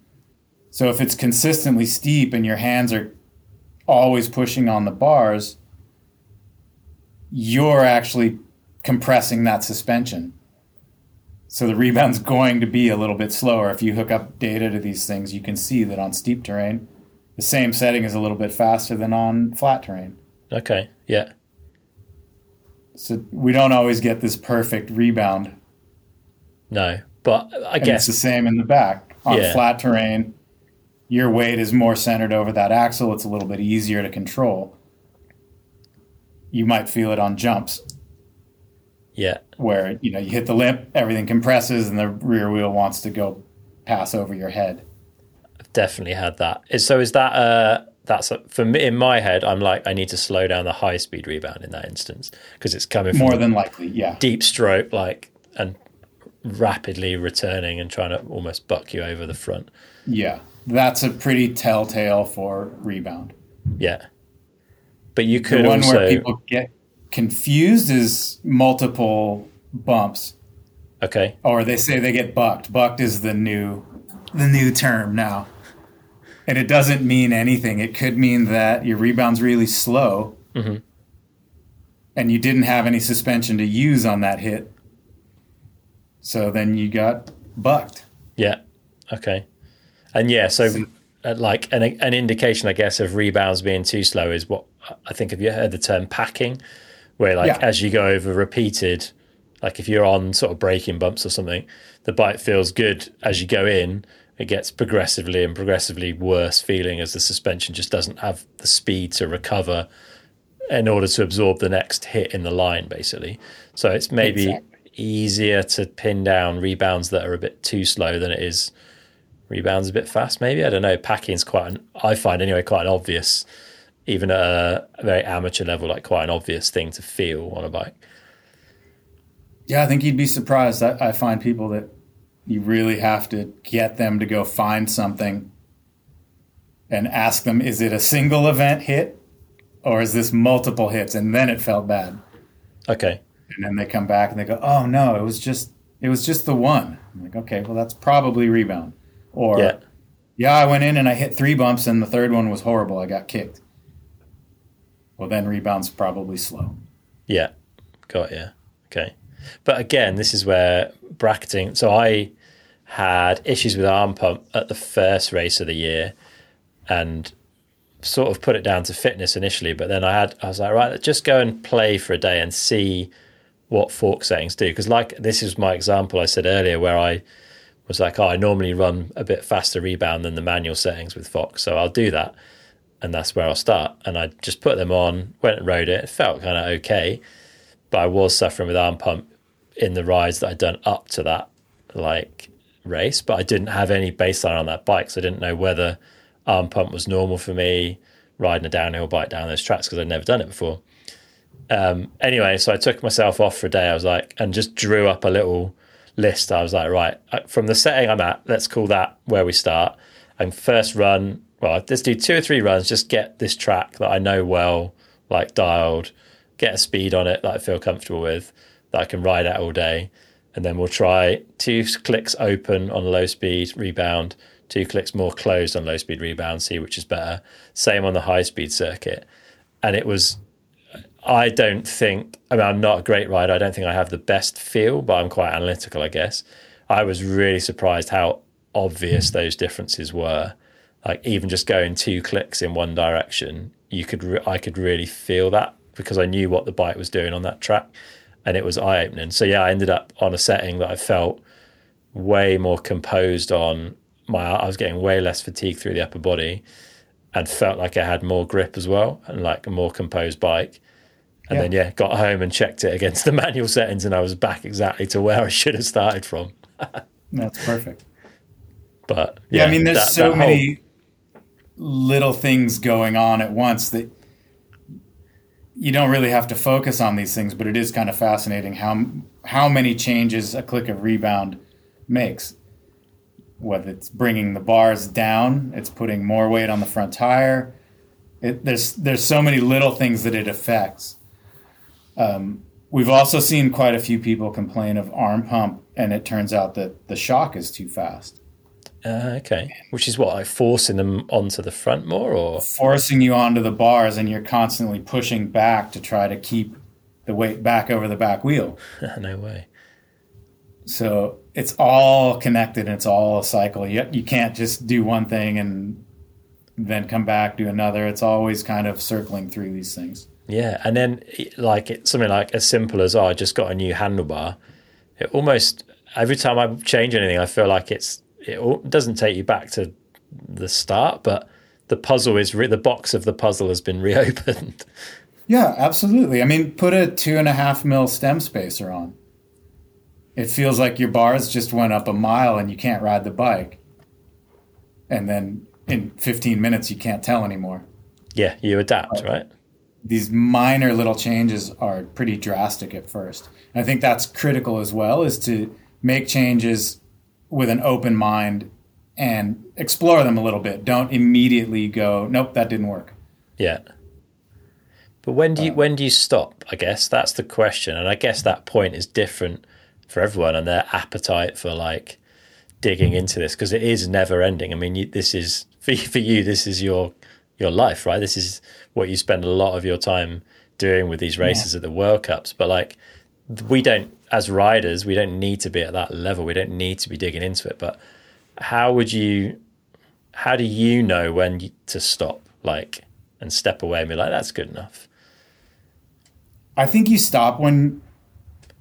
So if it's consistently steep and your hands are always pushing on the bars, you're actually compressing that suspension. So the rebound's going to be a little bit slower. If you hook up data to these things, you can see that on steep terrain, the same setting is a little bit faster than on flat terrain. Okay. Yeah. So we don't always get this perfect rebound. No, but I And guess it's the same in the back. On Yeah. flat terrain, your weight is more centered over that axle. It's a little bit easier to control. You might feel it on jumps yeah. where you know you hit the lip, everything compresses, and the rear wheel wants to go pass over your head. I've definitely had that. So is that uh that's for me in my head? I'm like I need to slow down the high speed rebound in that instance because it's coming from More than likely, yeah. deep stroke like and rapidly returning and trying to almost buck you over the front. Yeah. That's a pretty telltale for rebound. Yeah. But you The could one also where people get confused is multiple bumps. okay. Or they say they get bucked. Bucked is the new the new term now. And it doesn't mean anything. It could mean that your rebound's really slow. Mm-hmm. And you didn't have any suspension to use on that hit. So then you got bucked. Yeah. Okay. And yeah, so So- uh, like an an indication, I guess, of rebounds being too slow is what I think. Have you heard the term packing, where like Yeah. as you go over repeated, like if you're on sort of braking bumps or something, the bike feels good as you go in. It gets progressively and progressively worse feeling as the suspension just doesn't have the speed to recover in order to absorb the next hit in the line, basically. So it's maybe Exactly. easier to pin down rebounds that are a bit too slow than it is rebounds a bit fast. Maybe I don't know. Packing's quite an I find anyway quite an obvious, even at a, a very amateur level, like quite an obvious thing to feel on a bike. Yeah, I think you'd be surprised. I, I find people that you really have to get them to go find something and ask them, is it a single event hit or is this multiple hits? And then it felt bad. Okay, And then they come back and they go, oh no, it was just it was just the one. I'm like, okay, well that's probably rebound. Or yeah, yeah, I went in and I hit three bumps and the third one was horrible. I got kicked. Well then rebound's probably slow. yeah, got yeah, okay. But again, this is where bracketing. So I had issues with arm pump at the first race of the year, and sort of put it down to fitness initially. But then I had I was like, right, just go and play for a day and see what fork settings do. Because like this is my example I said earlier, where I was like, oh, I normally run a bit faster rebound than the manual settings with Fox, so I'll do that, and that's where I'll start. And I just put them on, went and rode it. It felt kind of okay, but I was suffering with arm pump in the rides that I'd done up to that like race, but I didn't have any baseline on that bike, so I didn't know whether arm pump was normal for me riding a downhill bike down those tracks because I'd never done it before. Um, anyway, so I took myself off for a day. I was like, and just drew up a little list. I was like, right, uh, from the setting I'm at, let's call that where we start. And first run, well, let's do two or three runs, just get this track that I know well, like dialed, get a speed on it that I feel comfortable with, that I can ride at all day. And then we'll try two clicks open on low speed rebound, two clicks more closed on low speed rebound, see which is better. Same on the high speed circuit. And it was I don't think, I mean, I'm not a great rider. I don't think I have the best feel, but I'm quite analytical, I guess. I was really surprised how obvious those differences were. Like even just going two clicks in one direction, you could, re- I could really feel that because I knew what the bike was doing on that track, and it was eye opening. So yeah, I ended up on a setting that I felt way more composed on. My, I was getting way less fatigue through the upper body, and felt like I had more grip as well, and like a more composed bike. And Yeah. then yeah, got home and checked it against the manual settings, and I was back exactly to where I should have started from. That's perfect. But Yeah, I mean, there's that- so that whole- many little things going on at once that you don't really have to focus on these things, but it is kind of fascinating how how many changes a click of rebound makes. Whether it's bringing the bars down, it's putting more weight on the front tire. It, there's there's so many little things that it affects. Um, we've also seen quite a few people complain of arm pump, and it turns out that the shock is too fast. Uh, okay, which is what like forcing them onto the front more, or forcing you onto the bars and you're constantly pushing back to try to keep the weight back over the back wheel. no way. So it's all connected and it's all a cycle. You, you can't just do one thing and then come back, do another. It's always kind of circling through these things. Yeah, and then like it's something like as simple as oh, I just got a new handlebar. It almost every time I change anything, I feel like it's it doesn't take you back to the start, but the puzzle is re- the box of the puzzle has been reopened. Yeah, absolutely. I mean, put a two and a half mil stem spacer on. It feels like your bars just went up a mile and you can't ride the bike. And then in 15 minutes, you can't tell anymore. Yeah, you adapt, right? These minor little changes are pretty drastic at first. And I think that's critical as well, is to make changes with an open mind and explore them a little bit. Don't immediately go, nope, that didn't work. Yeah. But when do you um, when do you stop? I guess that's the question, and I guess that point is different for everyone and their appetite for like digging into this because it is never ending. I mean, you, this is for for you. This is your your life, right? This is what you spend a lot of your time doing with these races yeah. at the World Cups. But like, we don't as riders, we don't need to be at that level. We don't need to be digging into it. But how would you? How do you know when to stop? Like and step away and be like, that's good enough. I think you stop when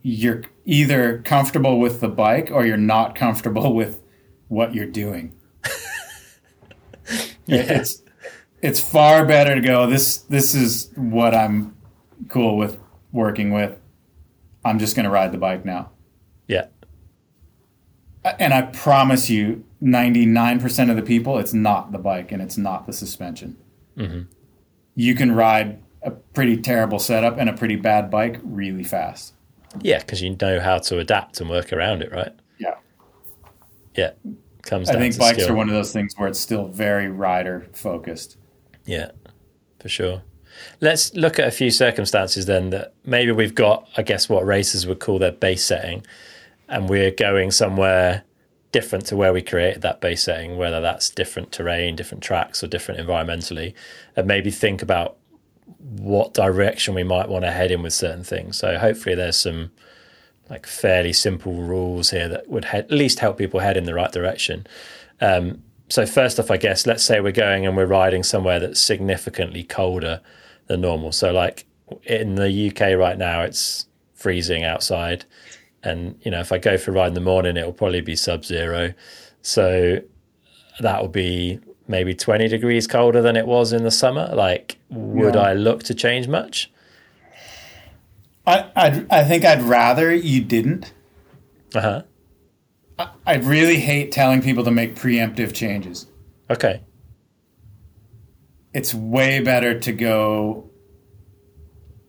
you're either comfortable with the bike or you're not comfortable with what you're doing. yeah. It's it's far better to go this this is what I'm cool with working with. I'm just going to ride the bike now. Yeah. And I promise you 99% of the people it's not the bike and it's not the suspension. Mm-hmm. You can ride a pretty terrible setup and a pretty bad bike really fast. Yeah, because you know how to adapt and work around it, right? Yeah. Yeah. Comes I think bikes skill. are one of those things where it's still very rider focused. Yeah, for sure. Let's look at a few circumstances then that maybe we've got, I guess, what racers would call their base setting, and we're going somewhere different to where we created that base setting, whether that's different terrain, different tracks, or different environmentally, and maybe think about what direction we might want to head in with certain things. So hopefully there's some like fairly simple rules here that would at least help people head in the right direction. Um, so first off, I guess let's say we're going and we're riding somewhere that's significantly colder than normal. So like in the UK right now, it's freezing outside, and you know if I go for a ride in the morning, it will probably be sub-zero. So that will be maybe 20 degrees colder than it was in the summer like would yeah. i look to change much I, I'd, I think I'd rather you didn't. Uh huh. I, I really hate telling people to make preemptive changes. Okay. It's way better to go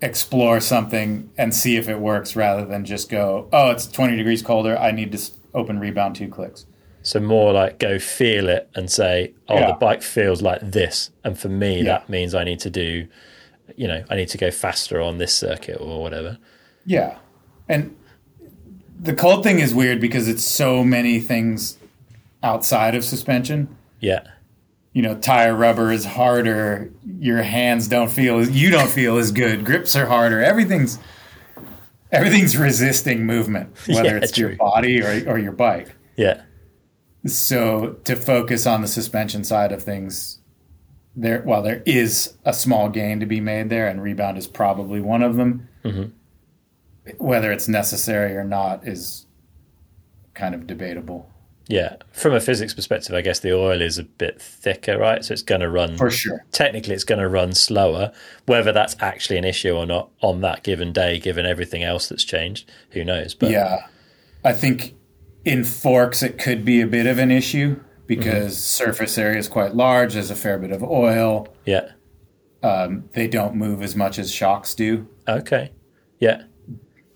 explore something and see if it works rather than just go, oh, it's 20 degrees colder. I need to open rebound two clicks. So more like go feel it and say, oh, yeah. the bike feels like this, and for me yeah. that means I need to do, you know, I need to go faster on this circuit or whatever. Yeah, and the cold thing is weird because it's so many things outside of suspension. Yeah. You know, tire rubber is harder. Your hands don't feel you don't feel as good. Grips are harder. Everything's everything's resisting movement, whether yeah, it's true. your body or, or your bike. Yeah. So to focus on the suspension side of things, there while there is a small gain to be made there, and rebound is probably one of them. Mm-hmm. Whether it's necessary or not is kind of debatable. Yeah, from a physics perspective, I guess the oil is a bit thicker, right? So it's going to run for sure. Technically, it's going to run slower. Whether that's actually an issue or not on that given day, given everything else that's changed, who knows? But yeah, I think in forks, it could be a bit of an issue because mm-hmm. surface area is quite large. There's a fair bit of oil. Yeah. Um, they don't move as much as shocks do. Okay. Yeah.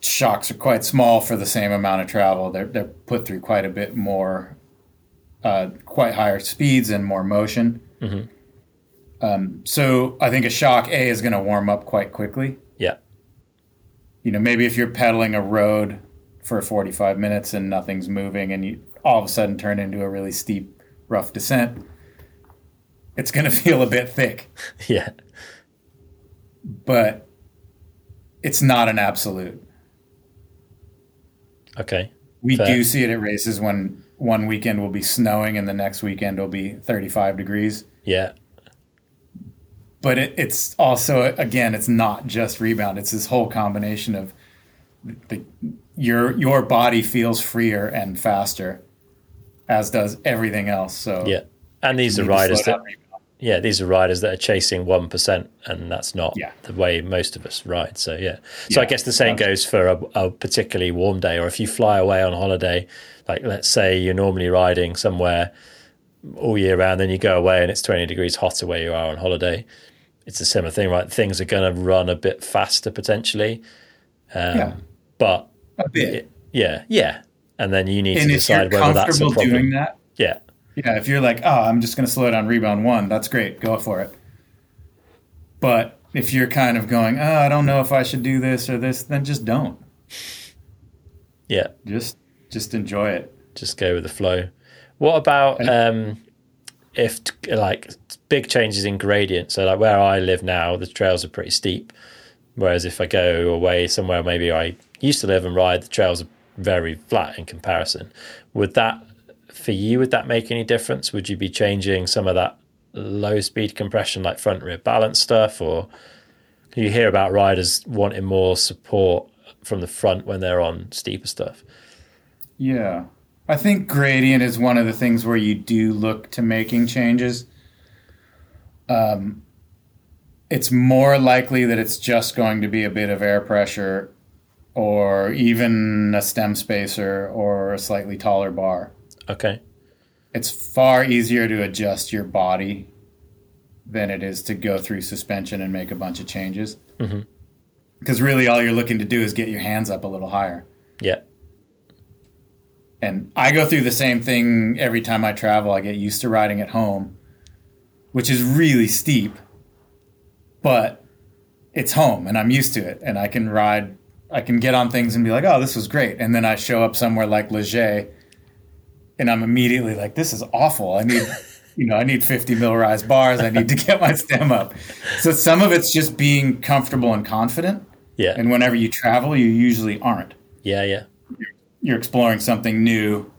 Shocks are quite small for the same amount of travel. They're, they're put through quite a bit more, uh, quite higher speeds and more motion. Mm-hmm. Um, so I think a shock A is going to warm up quite quickly. Yeah. You know, maybe if you're pedaling a road for 45 minutes and nothing's moving and you all of a sudden turn into a really steep rough descent it's going to feel a bit thick yeah but it's not an absolute okay we Fair. do see it at races when one weekend will be snowing and the next weekend will be 35 degrees yeah but it, it's also again, it's not just rebound. It's this whole combination of the, your your body feels freer and faster, as does everything else. So yeah, and these are riders that yeah, these are riders that are chasing one percent, and that's not yeah. the way most of us ride. So yeah, so yeah, I guess the same goes for a, a, particularly warm day, or if you fly away on holiday, like let's say you're normally riding somewhere all year round, then you go away and it's twenty degrees hotter where you are on holiday. It's a similar thing, right? Things are going to run a bit faster potentially, um, yeah, but a bit, it, yeah, yeah, and then you need and to decide whether that's a problem. Doing that, yeah, yeah, if you're like, oh, I'm just going to slow down rebound one, that's great. Go for it. But if you're kind of going, oh, I don't know if I should do this or this, then just don't. Yeah. Just just enjoy it. Just go with the flow. What about um, if like big changes in gradient? So like where I live now, the trails are pretty steep. Whereas if I go away somewhere, maybe I used to live and ride, the trails are very flat in comparison. Would that for you, would that make any difference? Would you be changing some of that low speed compression, like front rear balance stuff, or you hear about riders wanting more support from the front when they're on steeper stuff? Yeah, I think gradient is one of the things where you do look to making changes. Um, it's more likely that it's just going to be a bit of air pressure or even a stem spacer or a slightly taller bar. Okay. It's far easier to adjust your body than it is to go through suspension and make a bunch of changes. Mm-hmm. Because really, all you're looking to do is get your hands up a little higher. Yeah. And I go through the same thing every time I travel. I get used to riding at home, which is really steep, but it's home and I'm used to it. And I can ride, I can get on things and be like, oh, this was great. And then I show up somewhere like Leger and I'm immediately like, this is awful. I need, you know, I need 50 mil rise bars. I need to get my stem up. So some of it's just being comfortable and confident. Yeah. And whenever you travel, you usually aren't. Yeah, yeah. You're exploring something new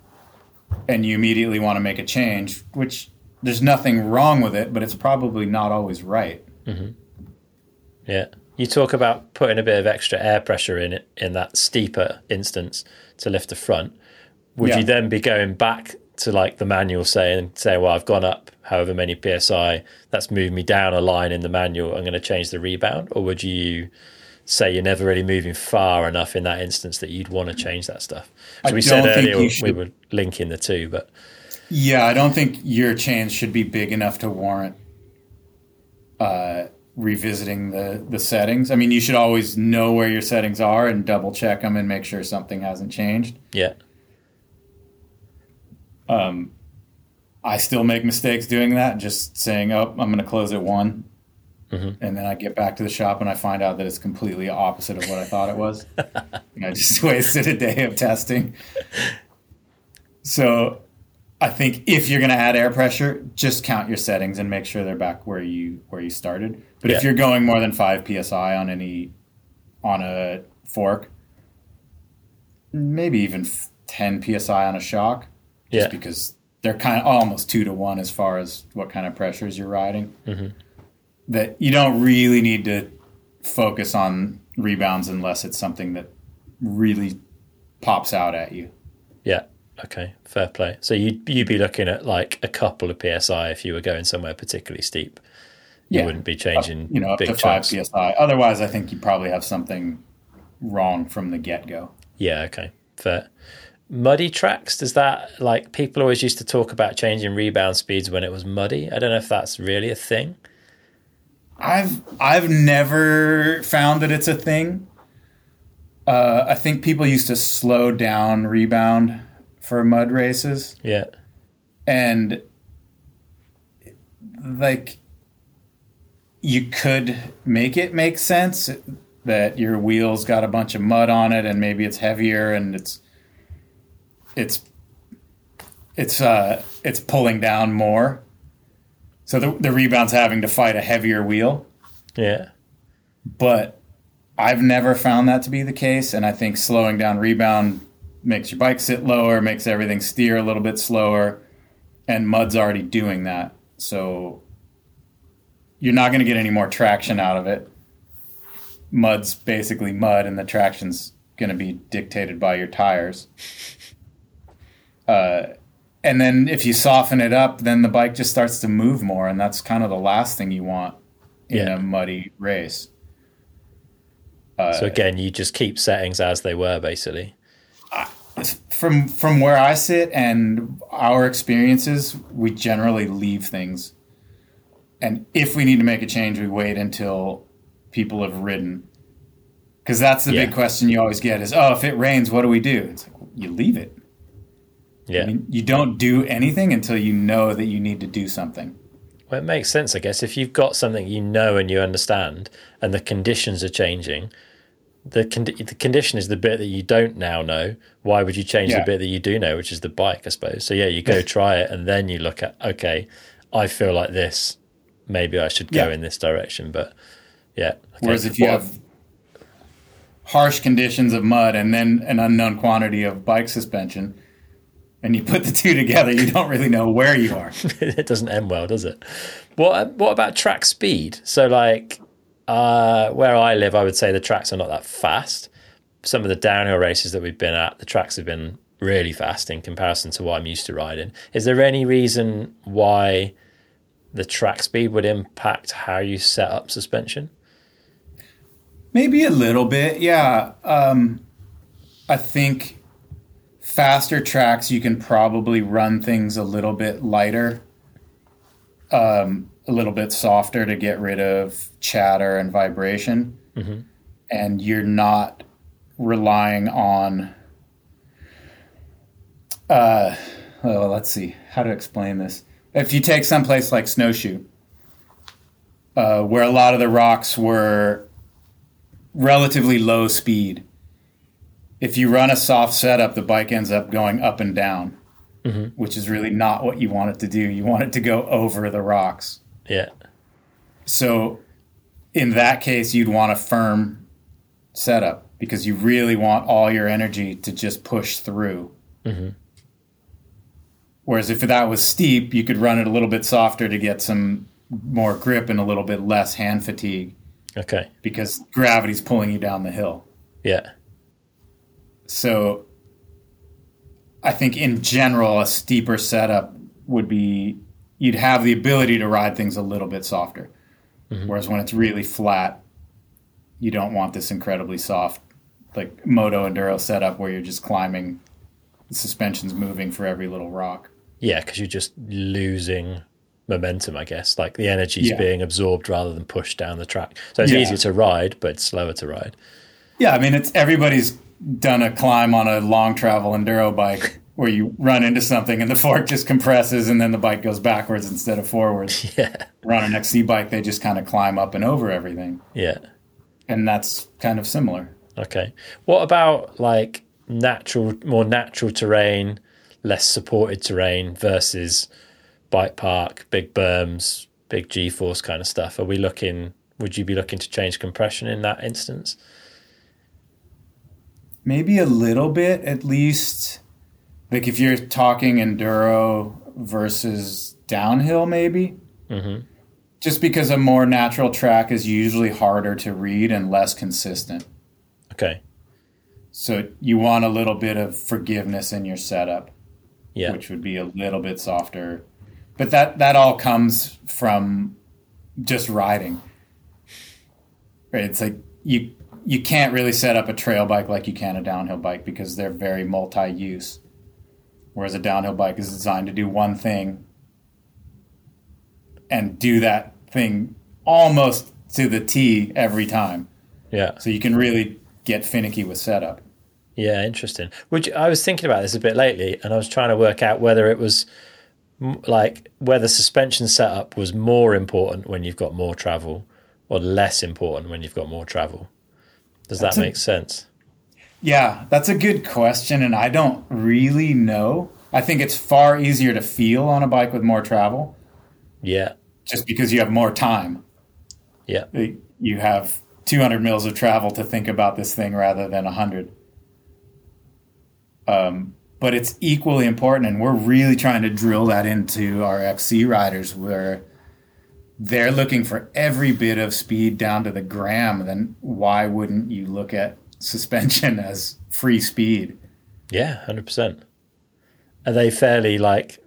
and you immediately want to make a change, which there's nothing wrong with it, but it's probably not always right. Mm-hmm. Yeah. You talk about putting a bit of extra air pressure in it in that steeper instance to lift the front would yeah. you then be going back to like the manual saying say well I've gone up however many psi that's moved me down a line in the manual I'm going to change the rebound or would you say you're never really moving far enough in that instance that you'd want to change that stuff? So I we said earlier we were linking the two but yeah I don't think your change should be big enough to warrant uh, revisiting the the settings. I mean you should always know where your settings are and double check them and make sure something hasn't changed. Yeah um, I still make mistakes doing that, just saying, "Oh, I'm going to close at one," mm-hmm. and then I get back to the shop and I find out that it's completely opposite of what I thought it was. and I just wasted a day of testing. So, I think if you're going to add air pressure, just count your settings and make sure they're back where you where you started. But yeah. if you're going more than five psi on any on a fork, maybe even 10 psi on a shock just yeah. because they're kind of almost two to one as far as what kind of pressures you're riding. Mm-hmm. That you don't really need to focus on rebounds unless it's something that really pops out at you. Yeah. Okay. Fair play. So you'd you'd be looking at like a couple of psi if you were going somewhere particularly steep. You yeah. wouldn't be changing, up, you know, up big to chunks. five psi. Otherwise, I think you probably have something wrong from the get go. Yeah. Okay. Fair muddy tracks? Does that like people always used to talk about changing rebound speeds when it was muddy. I don't know if that's really a thing. I've i've never found that it's a thing. Uh, i think people used to slow down rebound for mud races. Yeah. And like you could make it make sense that your wheels got a bunch of mud on it and maybe it's heavier and it's it's it's uh it's pulling down more. So the the rebound's having to fight a heavier wheel. Yeah. But I've never found that to be the case, and I think slowing down rebound makes your bike sit lower, makes everything steer a little bit slower, and mud's already doing that. So you're not going to get any more traction out of it. Mud's basically mud, and the traction's going to be dictated by your tires. Uh, and then if you soften it up, then the bike just starts to move more, and that's kind of the last thing you want in Yeah. a muddy race. so again, you just keep settings as they were, basically. From from where I sit and our experiences, we generally leave things, and if we need to make a change, we wait until people have ridden. Because that's the big question you always get is, oh, if it rains, what do we do? It's like you leave it. Yeah. I mean, you don't do anything until you know that you need to do something. Well, it makes sense, I guess. If you've got something you know and you understand, and the conditions are changing, the condi- the condition is the bit that you don't now know. Why would you change Yeah. the bit that you do know, which is the bike, I suppose? So yeah, you go try it, and then you look at okay, I feel like this. Maybe I should go Yeah. in this direction, but yeah. okay. Whereas if you What- have harsh conditions of mud and then an unknown quantity of bike suspension, and you put the two together, you don't really know where you are. it doesn't end well, does it? What What about track speed? So, like uh, where I live, I would say the tracks are not that fast. Some of the downhill races that we've been at, the tracks have been really fast in comparison to what I'm used to riding. Is there any reason why the track speed would impact how you set up suspension? Maybe a little bit, yeah. Um, I think faster tracks you can probably run things a little bit lighter, um, a little bit softer to get rid of chatter and vibration, and you're not relying on. Uh, oh, let's see how to explain this. If you take someplace like Snowshoe, uh, where a lot of the rocks were relatively low speed. If you run a soft setup, the bike ends up going up and down, mm-hmm. which is really not what you want it to do. You want it to go over the rocks. Yeah, So, in that case, you'd want a firm setup because you really want all your energy to just push through. Mm-hmm. Whereas if that was steep, you could run it a little bit softer to get some more grip and a little bit less hand fatigue okay, because gravity's pulling you down the hill. yeah, So I think in general, a steeper setup would be you'd have the ability to ride things a little bit softer. Mm-hmm. Whereas when it's really flat, you don't want this incredibly soft, like moto enduro setup where you're just climbing, the suspension's moving for every little rock. yeah, because you're just losing momentum, I guess. Like the energy's Yeah. being absorbed rather than pushed down the track. So it's Yeah. easier to ride, but slower to ride. Yeah, I mean, it's everybody's done a climb on a long travel enduro bike where you run into something and the fork just compresses and then the bike goes backwards instead of forwards. Yeah, Run an XC bike, they just kind of climb up and over everything. yeah. And that's kind of similar. Okay. What about like natural, more natural terrain, less supported terrain versus bike park, big berms, big G force kind of stuff? Are we looking? Would you be looking to change compression in that instance? Maybe a little bit, at least. Like if you're talking enduro versus downhill, maybe. Mm-hmm. Just because a more natural track is usually harder to read and less consistent. Okay. So you want a little bit of forgiveness in your setup. Yeah. which would be a little bit softer. But that that all comes from just riding. Right? It's like you you can't really set up a trail bike like you can a downhill bike because they're very multi-use. Whereas a downhill bike is designed to do one thing and do that thing almost to the T every time. yeah. So you can really get finicky with setup. Yeah, interesting. You, I was thinking about this a bit lately, and I was trying to work out whether it was like whether suspension setup was more important when you've got more travel, or less important when you've got more travel. Does That's that a- make sense? Yeah, that's a good question, and I don't really know. I think it's far easier to feel on a bike with more travel, Yeah, just because you have more time. yeah, You have 200 mils of travel to think about this thing rather than 100. Um, but it's equally important, and we're really trying to drill that into our XC riders, where they're looking for every bit of speed down to the gram, then why wouldn't you look at suspension as free speed? Yeah, hundred percent. Are they fairly like,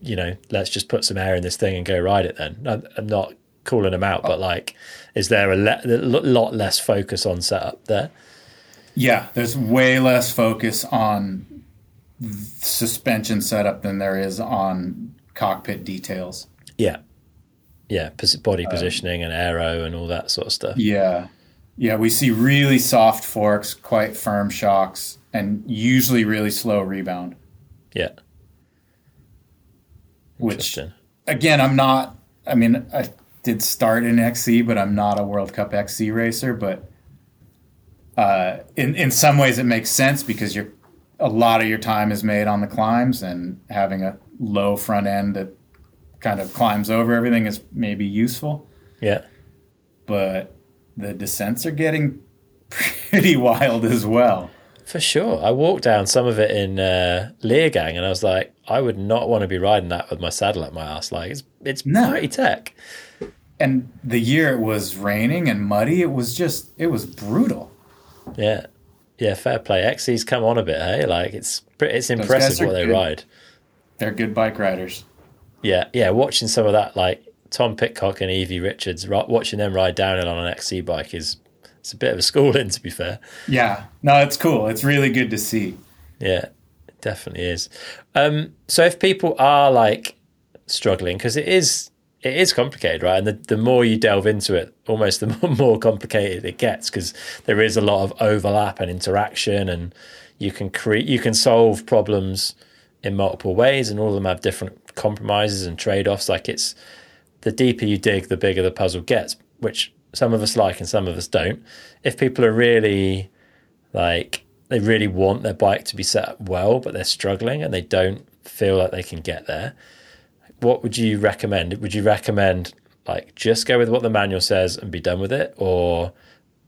you know, let's just put some air in this thing and go ride it? Then I'm, not calling them out, but like, is there a, le- a lot less focus on setup there? Yeah, there's way less focus on suspension setup than there is on cockpit details. Yeah, yeah, body um, positioning um, and aero and all that sort of stuff. Yeah, yeah, we see really soft forks, quite firm shocks, and usually really slow rebound. Yeah. Which again, I'm not. I mean, I did start in XC, but I'm not a World Cup XC racer. But uh, in in some ways, it makes sense because you're a lot of your time is made on the climbs, and having a low front end that kind of climbs over everything is maybe useful. Yeah. But the descents are getting pretty wild as well. For sure. I walked down some of it in uh, Leogang and I was like, I would not want to be riding that with my saddle up my ass. Like, it's, it's no. pretty tech. And the year it was raining and muddy, it was just, it was brutal. Yeah. Yeah, fair play. XC's come on a bit, hey? Like, it's it's impressive what they good. ride. They're good bike riders. Yeah, yeah. Watching some of that, like Tom Pidcock and Evie Richards, watching them ride downhill on an XC bike is it's a bit of a schooling, to be fair. Yeah, no, it's cool. It's really good to see. Yeah, it definitely is. Um, so if people are like struggling, because it is it is complicated, right? And the, the more you delve into it, almost the more, more complicated it gets because there is a lot of overlap and interaction, and you can create you can solve problems in multiple ways, and all of them have different compromises and trade offs. Like it's the deeper you dig, the bigger the puzzle gets, which some of us like and some of us don't. If people are really like they really want their bike to be set up well, but they're struggling and they don't feel like they can get there, what would you recommend? Would you recommend like just go with what the manual says and be done with it, or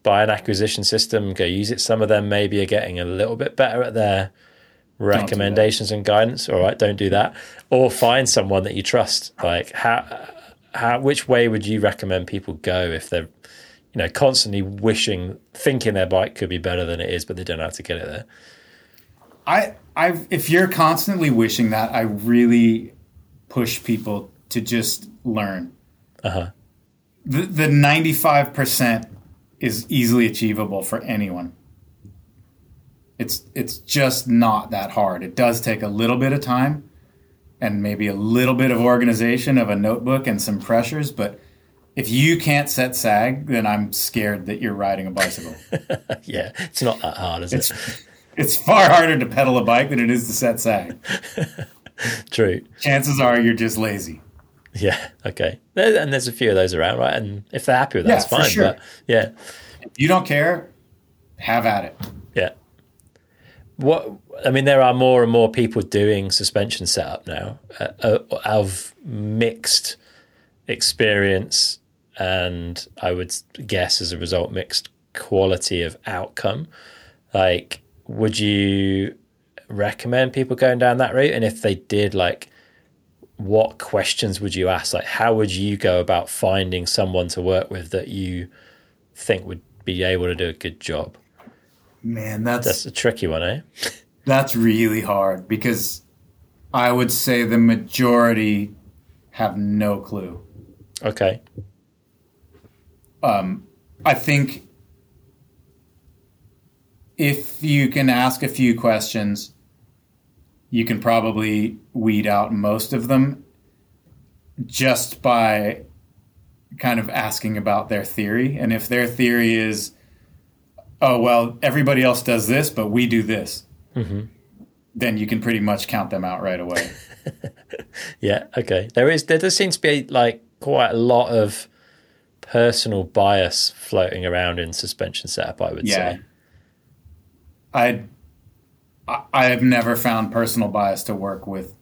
buy an acquisition system, go use it? Some of them maybe are getting a little bit better at their recommendations and guidance. All right, don't do that. Or find someone that you trust. Like how how which way would you recommend people go if they're you know constantly wishing thinking their bike could be better than it is but they don't know how to get it there i i if you're constantly wishing that i really push people to just learn uh-huh the, the 95% is easily achievable for anyone it's it's just not that hard it does take a little bit of time and maybe a little bit of organization of a notebook and some pressures. But if you can't set sag, then I'm scared that you're riding a bicycle. yeah, it's not that hard, is it's, it? It's far harder to pedal a bike than it is to set sag. True. Chances are you're just lazy. Yeah. Okay. And there's a few of those around, right? And if they're happy with that, yeah, it's fine. Sure. But yeah. If you don't care, have at it. Yeah what I mean, there are more and more people doing suspension setup now uh, uh, of mixed experience, and I would guess as a result, mixed quality of outcome. Like, would you recommend people going down that route? And if they did, like, what questions would you ask? Like, how would you go about finding someone to work with that you think would be able to do a good job? Man, that's that's a tricky one, eh? that's really hard because I would say the majority have no clue. Okay. Um, I think if you can ask a few questions, you can probably weed out most of them just by kind of asking about their theory. And if their theory is oh well everybody else does this but we do this mm-hmm. then you can pretty much count them out right away yeah okay there is there does seem to be like quite a lot of personal bias floating around in suspension setup i would yeah. say i i have never found personal bias to work with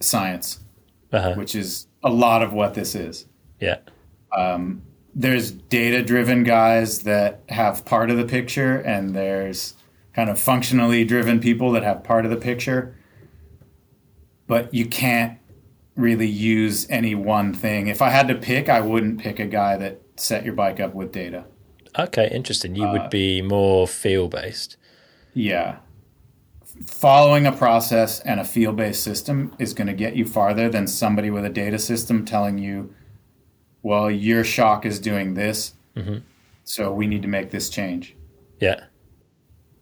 science uh-huh. which is a lot of what this is yeah um, there's data driven guys that have part of the picture and there's kind of functionally driven people that have part of the picture but you can't really use any one thing. If I had to pick, I wouldn't pick a guy that set your bike up with data. Okay, interesting. You Uh, would be more feel based. Yeah. Following a process and a field based system is going to get you farther than somebody with a data system telling you, well, your shock is doing this, mm-hmm. so we need to make this change. Yeah.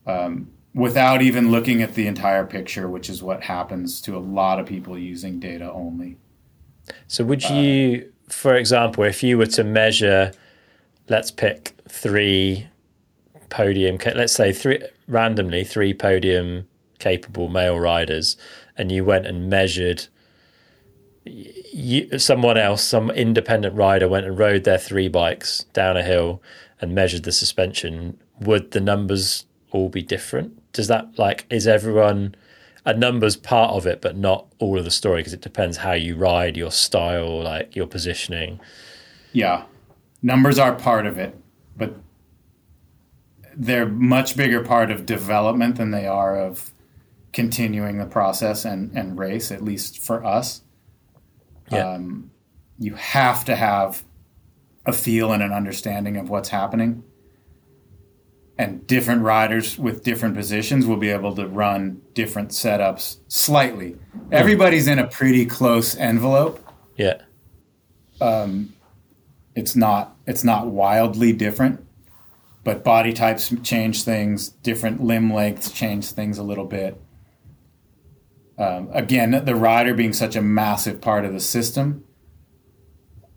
Um, without even looking at the entire picture, which is what happens to a lot of people using data only. So would uh, you, for example, if you were to measure, let's pick three podium, let's say three randomly three podium capable male riders, and you went and measured. You, someone else, some independent rider, went and rode their three bikes down a hill and measured the suspension. Would the numbers all be different? Does that like is everyone a numbers part of it, but not all of the story because it depends how you ride, your style, like your positioning. Yeah. Numbers are part of it, but they're much bigger part of development than they are of continuing the process and, and race, at least for us. Yeah. Um, you have to have a feel and an understanding of what's happening. And different riders with different positions will be able to run different setups slightly. Everybody's in a pretty close envelope Yeah. it's not it's not wildly different but body types change things different limb lengths change things a little bit um, again the rider being such a massive part of the system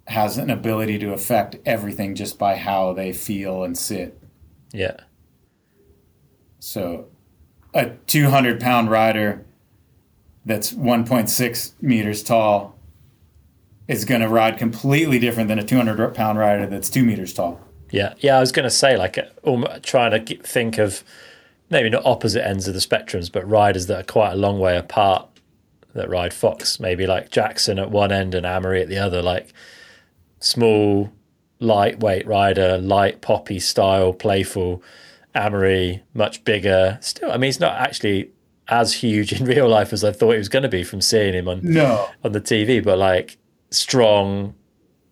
has an ability to affect everything just by how they feel and sit Yeah. so a 200 pound rider that's 1.6 meters tall is going to ride completely different than a 200 pound rider that's two meters tall Yeah. Yeah. I was going to say, like, um, trying to think of maybe not opposite ends of the spectrums, but riders that are quite a long way apart that ride Fox. Maybe like Jackson at one end and Amaury at the other, like small, lightweight rider, light poppy style, playful. Amaury, much bigger. Still, I mean, he's not actually as huge in real life as I thought he was going to be from seeing him on no on the TV, but like strong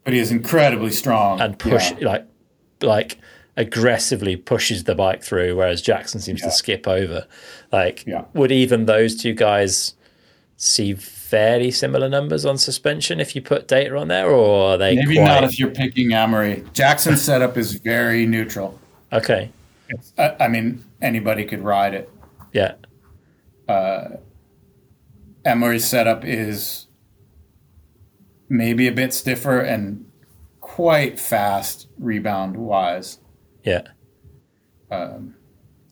but he is incredibly strong and push Yeah. like like aggressively pushes the bike through, whereas Jackson seems Yeah. to skip over. Like, Yeah. would even those two guys see fairly similar numbers on suspension if you put data on there, or are they maybe quite not if you're picking Amaury. Jackson's setup is very neutral. okay? I, I mean, anybody could ride it. Yeah, uh, Amaury's setup is maybe a bit stiffer and quite fast rebound wise. Yeah. Um,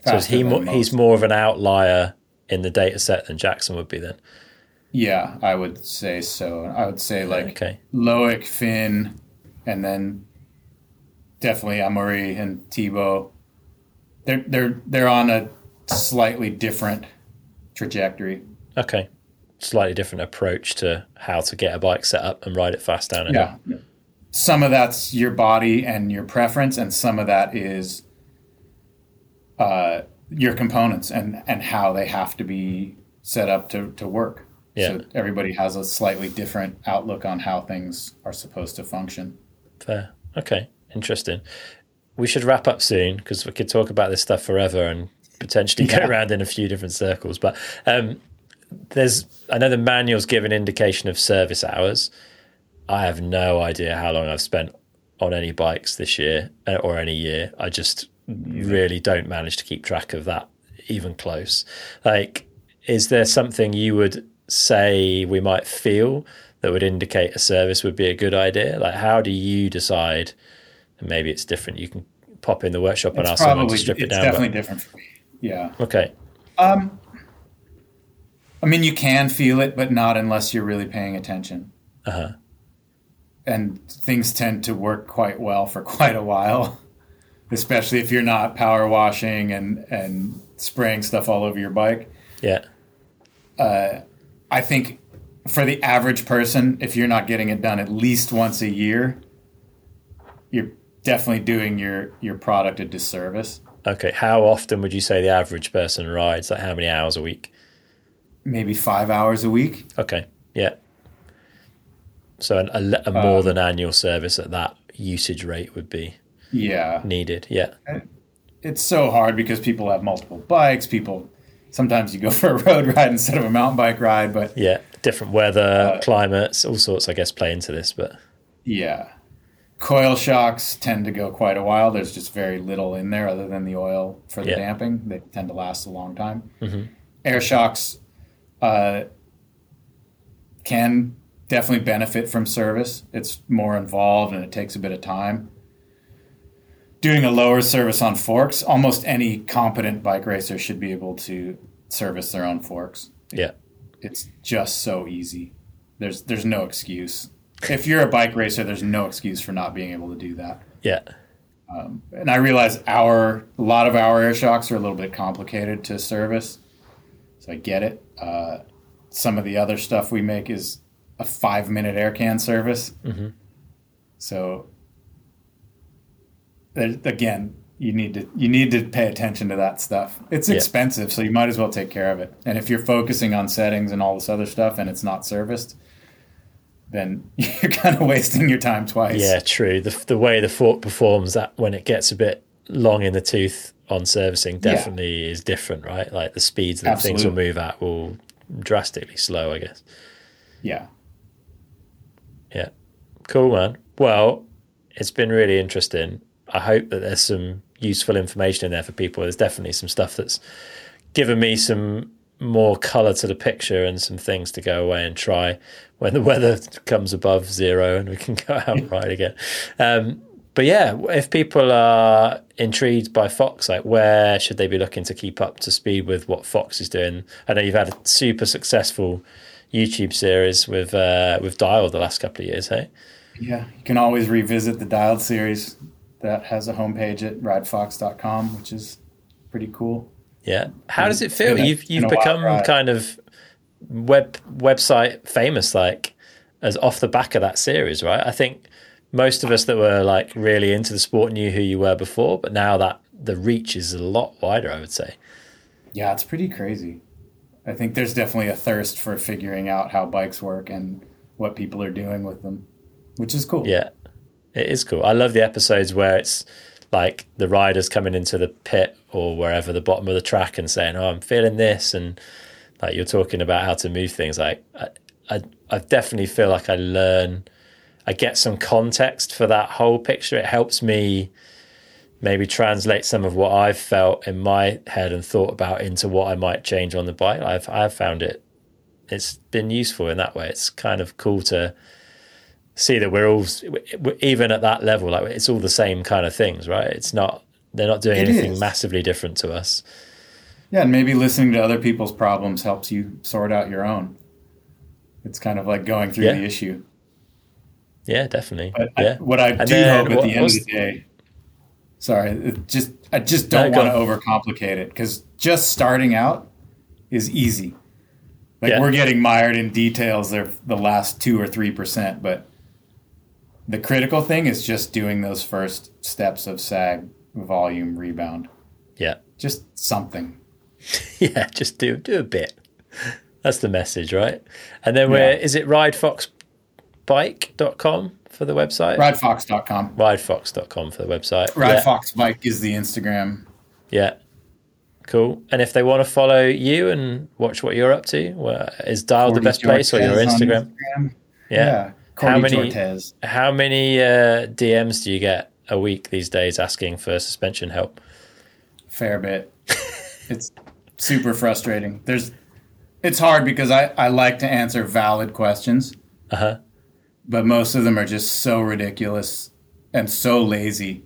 So is he most. he's more of an outlier in the data set than Jackson would be then. Yeah, I would say so. I would say like Okay. Loic, Finn, and then definitely Amaury and Thibaut. They're they're they're on a slightly different trajectory. Okay. Slightly different approach to how to get a bike set up and ride it fast down hill. Yeah. Some of that's your body and your preference, and some of that is uh, your components and, and how they have to be set up to, to work. Yeah. So everybody has a slightly different outlook on how things are supposed to function. Fair. Okay. Interesting. We should wrap up soon because we could talk about this stuff forever and potentially go around in a few different circles. But um, there's, I know the manuals give an indication of service hours. I have no idea how long I've spent on any bikes this year uh, or any year. I just really don't manage to keep track of that even close. Like, is there something you would say we might feel that would indicate a service would be a good idea? Like, how do you decide? And maybe it's different. You can pop in the workshop and It's ask someone to strip it down. It's definitely But, different for me. Yeah. okay. Um, I mean, you can feel it, but not unless you're really paying attention. Uh huh. And things tend to work quite well for quite a while, especially if you're not power washing and and spraying stuff all over your bike. Yeah. Uh, I think for the average person, if you're not getting it done at least once a year, you're definitely doing your your product a disservice. Okay. How often would you say the average person rides? Like, how many hours a week? Maybe five hours a week. Okay. Yeah. So an, a, a more um, than annual service at that usage rate would be yeah needed. Yeah, it's so hard because people have multiple bikes. People sometimes you go for a road ride instead of a mountain bike ride, but yeah, different weather, uh, climates, all sorts. I guess play into this, but yeah, coil shocks tend to go quite a while. There's just very little in there other than the oil for the yeah. damping. They tend to last a long time. Mm-hmm. Air shocks uh, can definitely benefit from service. It's more involved and it takes a bit of time. Doing a lower service on forks, almost any competent bike racer should be able to service their own forks. Yeah. It's just so easy. There's there's no excuse if you're a bike racer, there's no excuse for not being able to do that. Yeah. Um, and I realize our a lot of our air shocks are a little bit complicated to service, so I get it. Uh, some of the other stuff we make is a five minute air can service. Mm-hmm. So again, you need to you need to pay attention to that stuff. It's expensive, yeah. so you might as well take care of it. And if you're focusing on settings and all this other stuff, and it's not serviced, then you're kind of wasting your time twice. Yeah, true. The the way the fork performs that when it gets a bit long in the tooth on servicing definitely yeah. is different, right? Like the speeds that Absolutely. things will move at will drastically slow, I guess. Yeah. Cool, man. Well, it's been really interesting. I hope that there's some useful information in there for people. There's definitely some stuff that's given me some more color to the picture and some things to go away and try when the weather comes above zero and we can go out and ride again. Um, but yeah, if people are intrigued by Fox, like where should they be looking to keep up to speed with what Fox is doing? I know you've had a super successful YouTube series with uh, with Dialed the last couple of years, hey? Yeah, you can always revisit the Dialed series. That has a homepage at ridefox.com, which is pretty cool. Yeah. How does it feel? You've you've become kind of web website famous like as off the back of that series, right? I think most of us that were like really into the sport knew who you were before, but now that the reach is a lot wider, I would say. Yeah, it's pretty crazy. I think there's definitely a thirst for figuring out how bikes work and what people are doing with them, which is cool. Yeah, it is cool. I love the episodes where it's like the riders coming into the pit or wherever the bottom of the track and saying, "Oh, I'm feeling this," and like you're talking about how to move things. Like I, I, I definitely feel like I learn, I get some context for that whole picture. It helps me maybe translate some of what I've felt in my head and thought about into what I might change on the bike. I've I've found it. It's been useful in that way. It's kind of cool to see that we're all even at that level like it's all the same kind of things right? It's not they're not doing it anything is. massively different to us. Yeah and maybe listening to other people's problems helps you sort out your own. It's kind of like going through yeah. the issue. Yeah definitely. But yeah. I, what i and do hope at the end of the day sorry just i just don't no, want to overcomplicate it because just starting out is easy. Like yeah. we're getting mired in details there the last two or three percent but the critical thing is just doing those first steps of sag volume rebound. Yeah. Just something. yeah, just do do a bit. That's the message, right? And then where yeah. is it ridefoxbike.com for the website? Ridefox.com. Ridefox.com for the website. Ridefox yeah. Bike is the Instagram. Yeah. Cool. And if they want to follow you and watch what you're up to, well, is Dial the best place or your Instagram? Instagram? Yeah. yeah how many, How many uh, DMs do you get a week these days asking for suspension help? Fair bit. it's super frustrating. There's, it's hard because I, I like to answer valid questions. Uh-huh. But most of them are just so ridiculous and so lazy.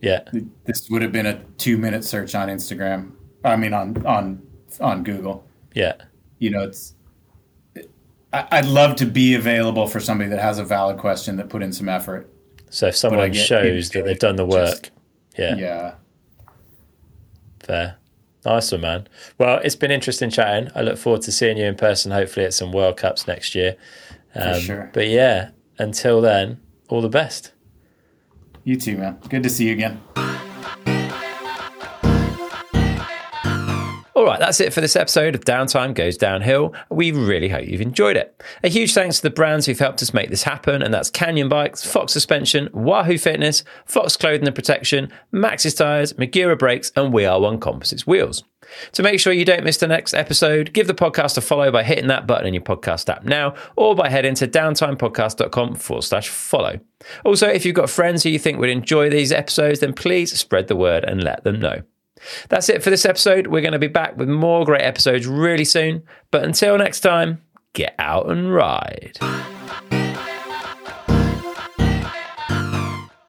Yeah. This would have been a two minute search on Instagram. I mean on on on Google. Yeah. You know, it's I'd love to be available for somebody that has a valid question that put in some effort. So if someone shows that they've done the work, just, yeah, yeah, fair, nice one, man. Well, it's been interesting chatting. I look forward to seeing you in person. Hopefully, at some World Cups next year. Um, for sure. But yeah, until then, all the best. You too, man. Good to see you again. All right, that's it for this episode of Downtime Goes Downhill. We really hope you've enjoyed it. A huge thanks to the brands who've helped us make this happen, and that's Canyon Bikes, Fox Suspension, Wahoo Fitness, Fox Clothing and Protection, Maxxis Tires, Magura Brakes, and We Are One Composites Wheels. To make sure you don't miss the next episode, give the podcast a follow by hitting that button in your podcast app now or by heading to downtimepodcast.com forward slash follow. Also, if you've got friends who you think would enjoy these episodes, then please spread the word and let them know. That's it for this episode. We're going to be back with more great episodes really soon. But until next time, get out and ride.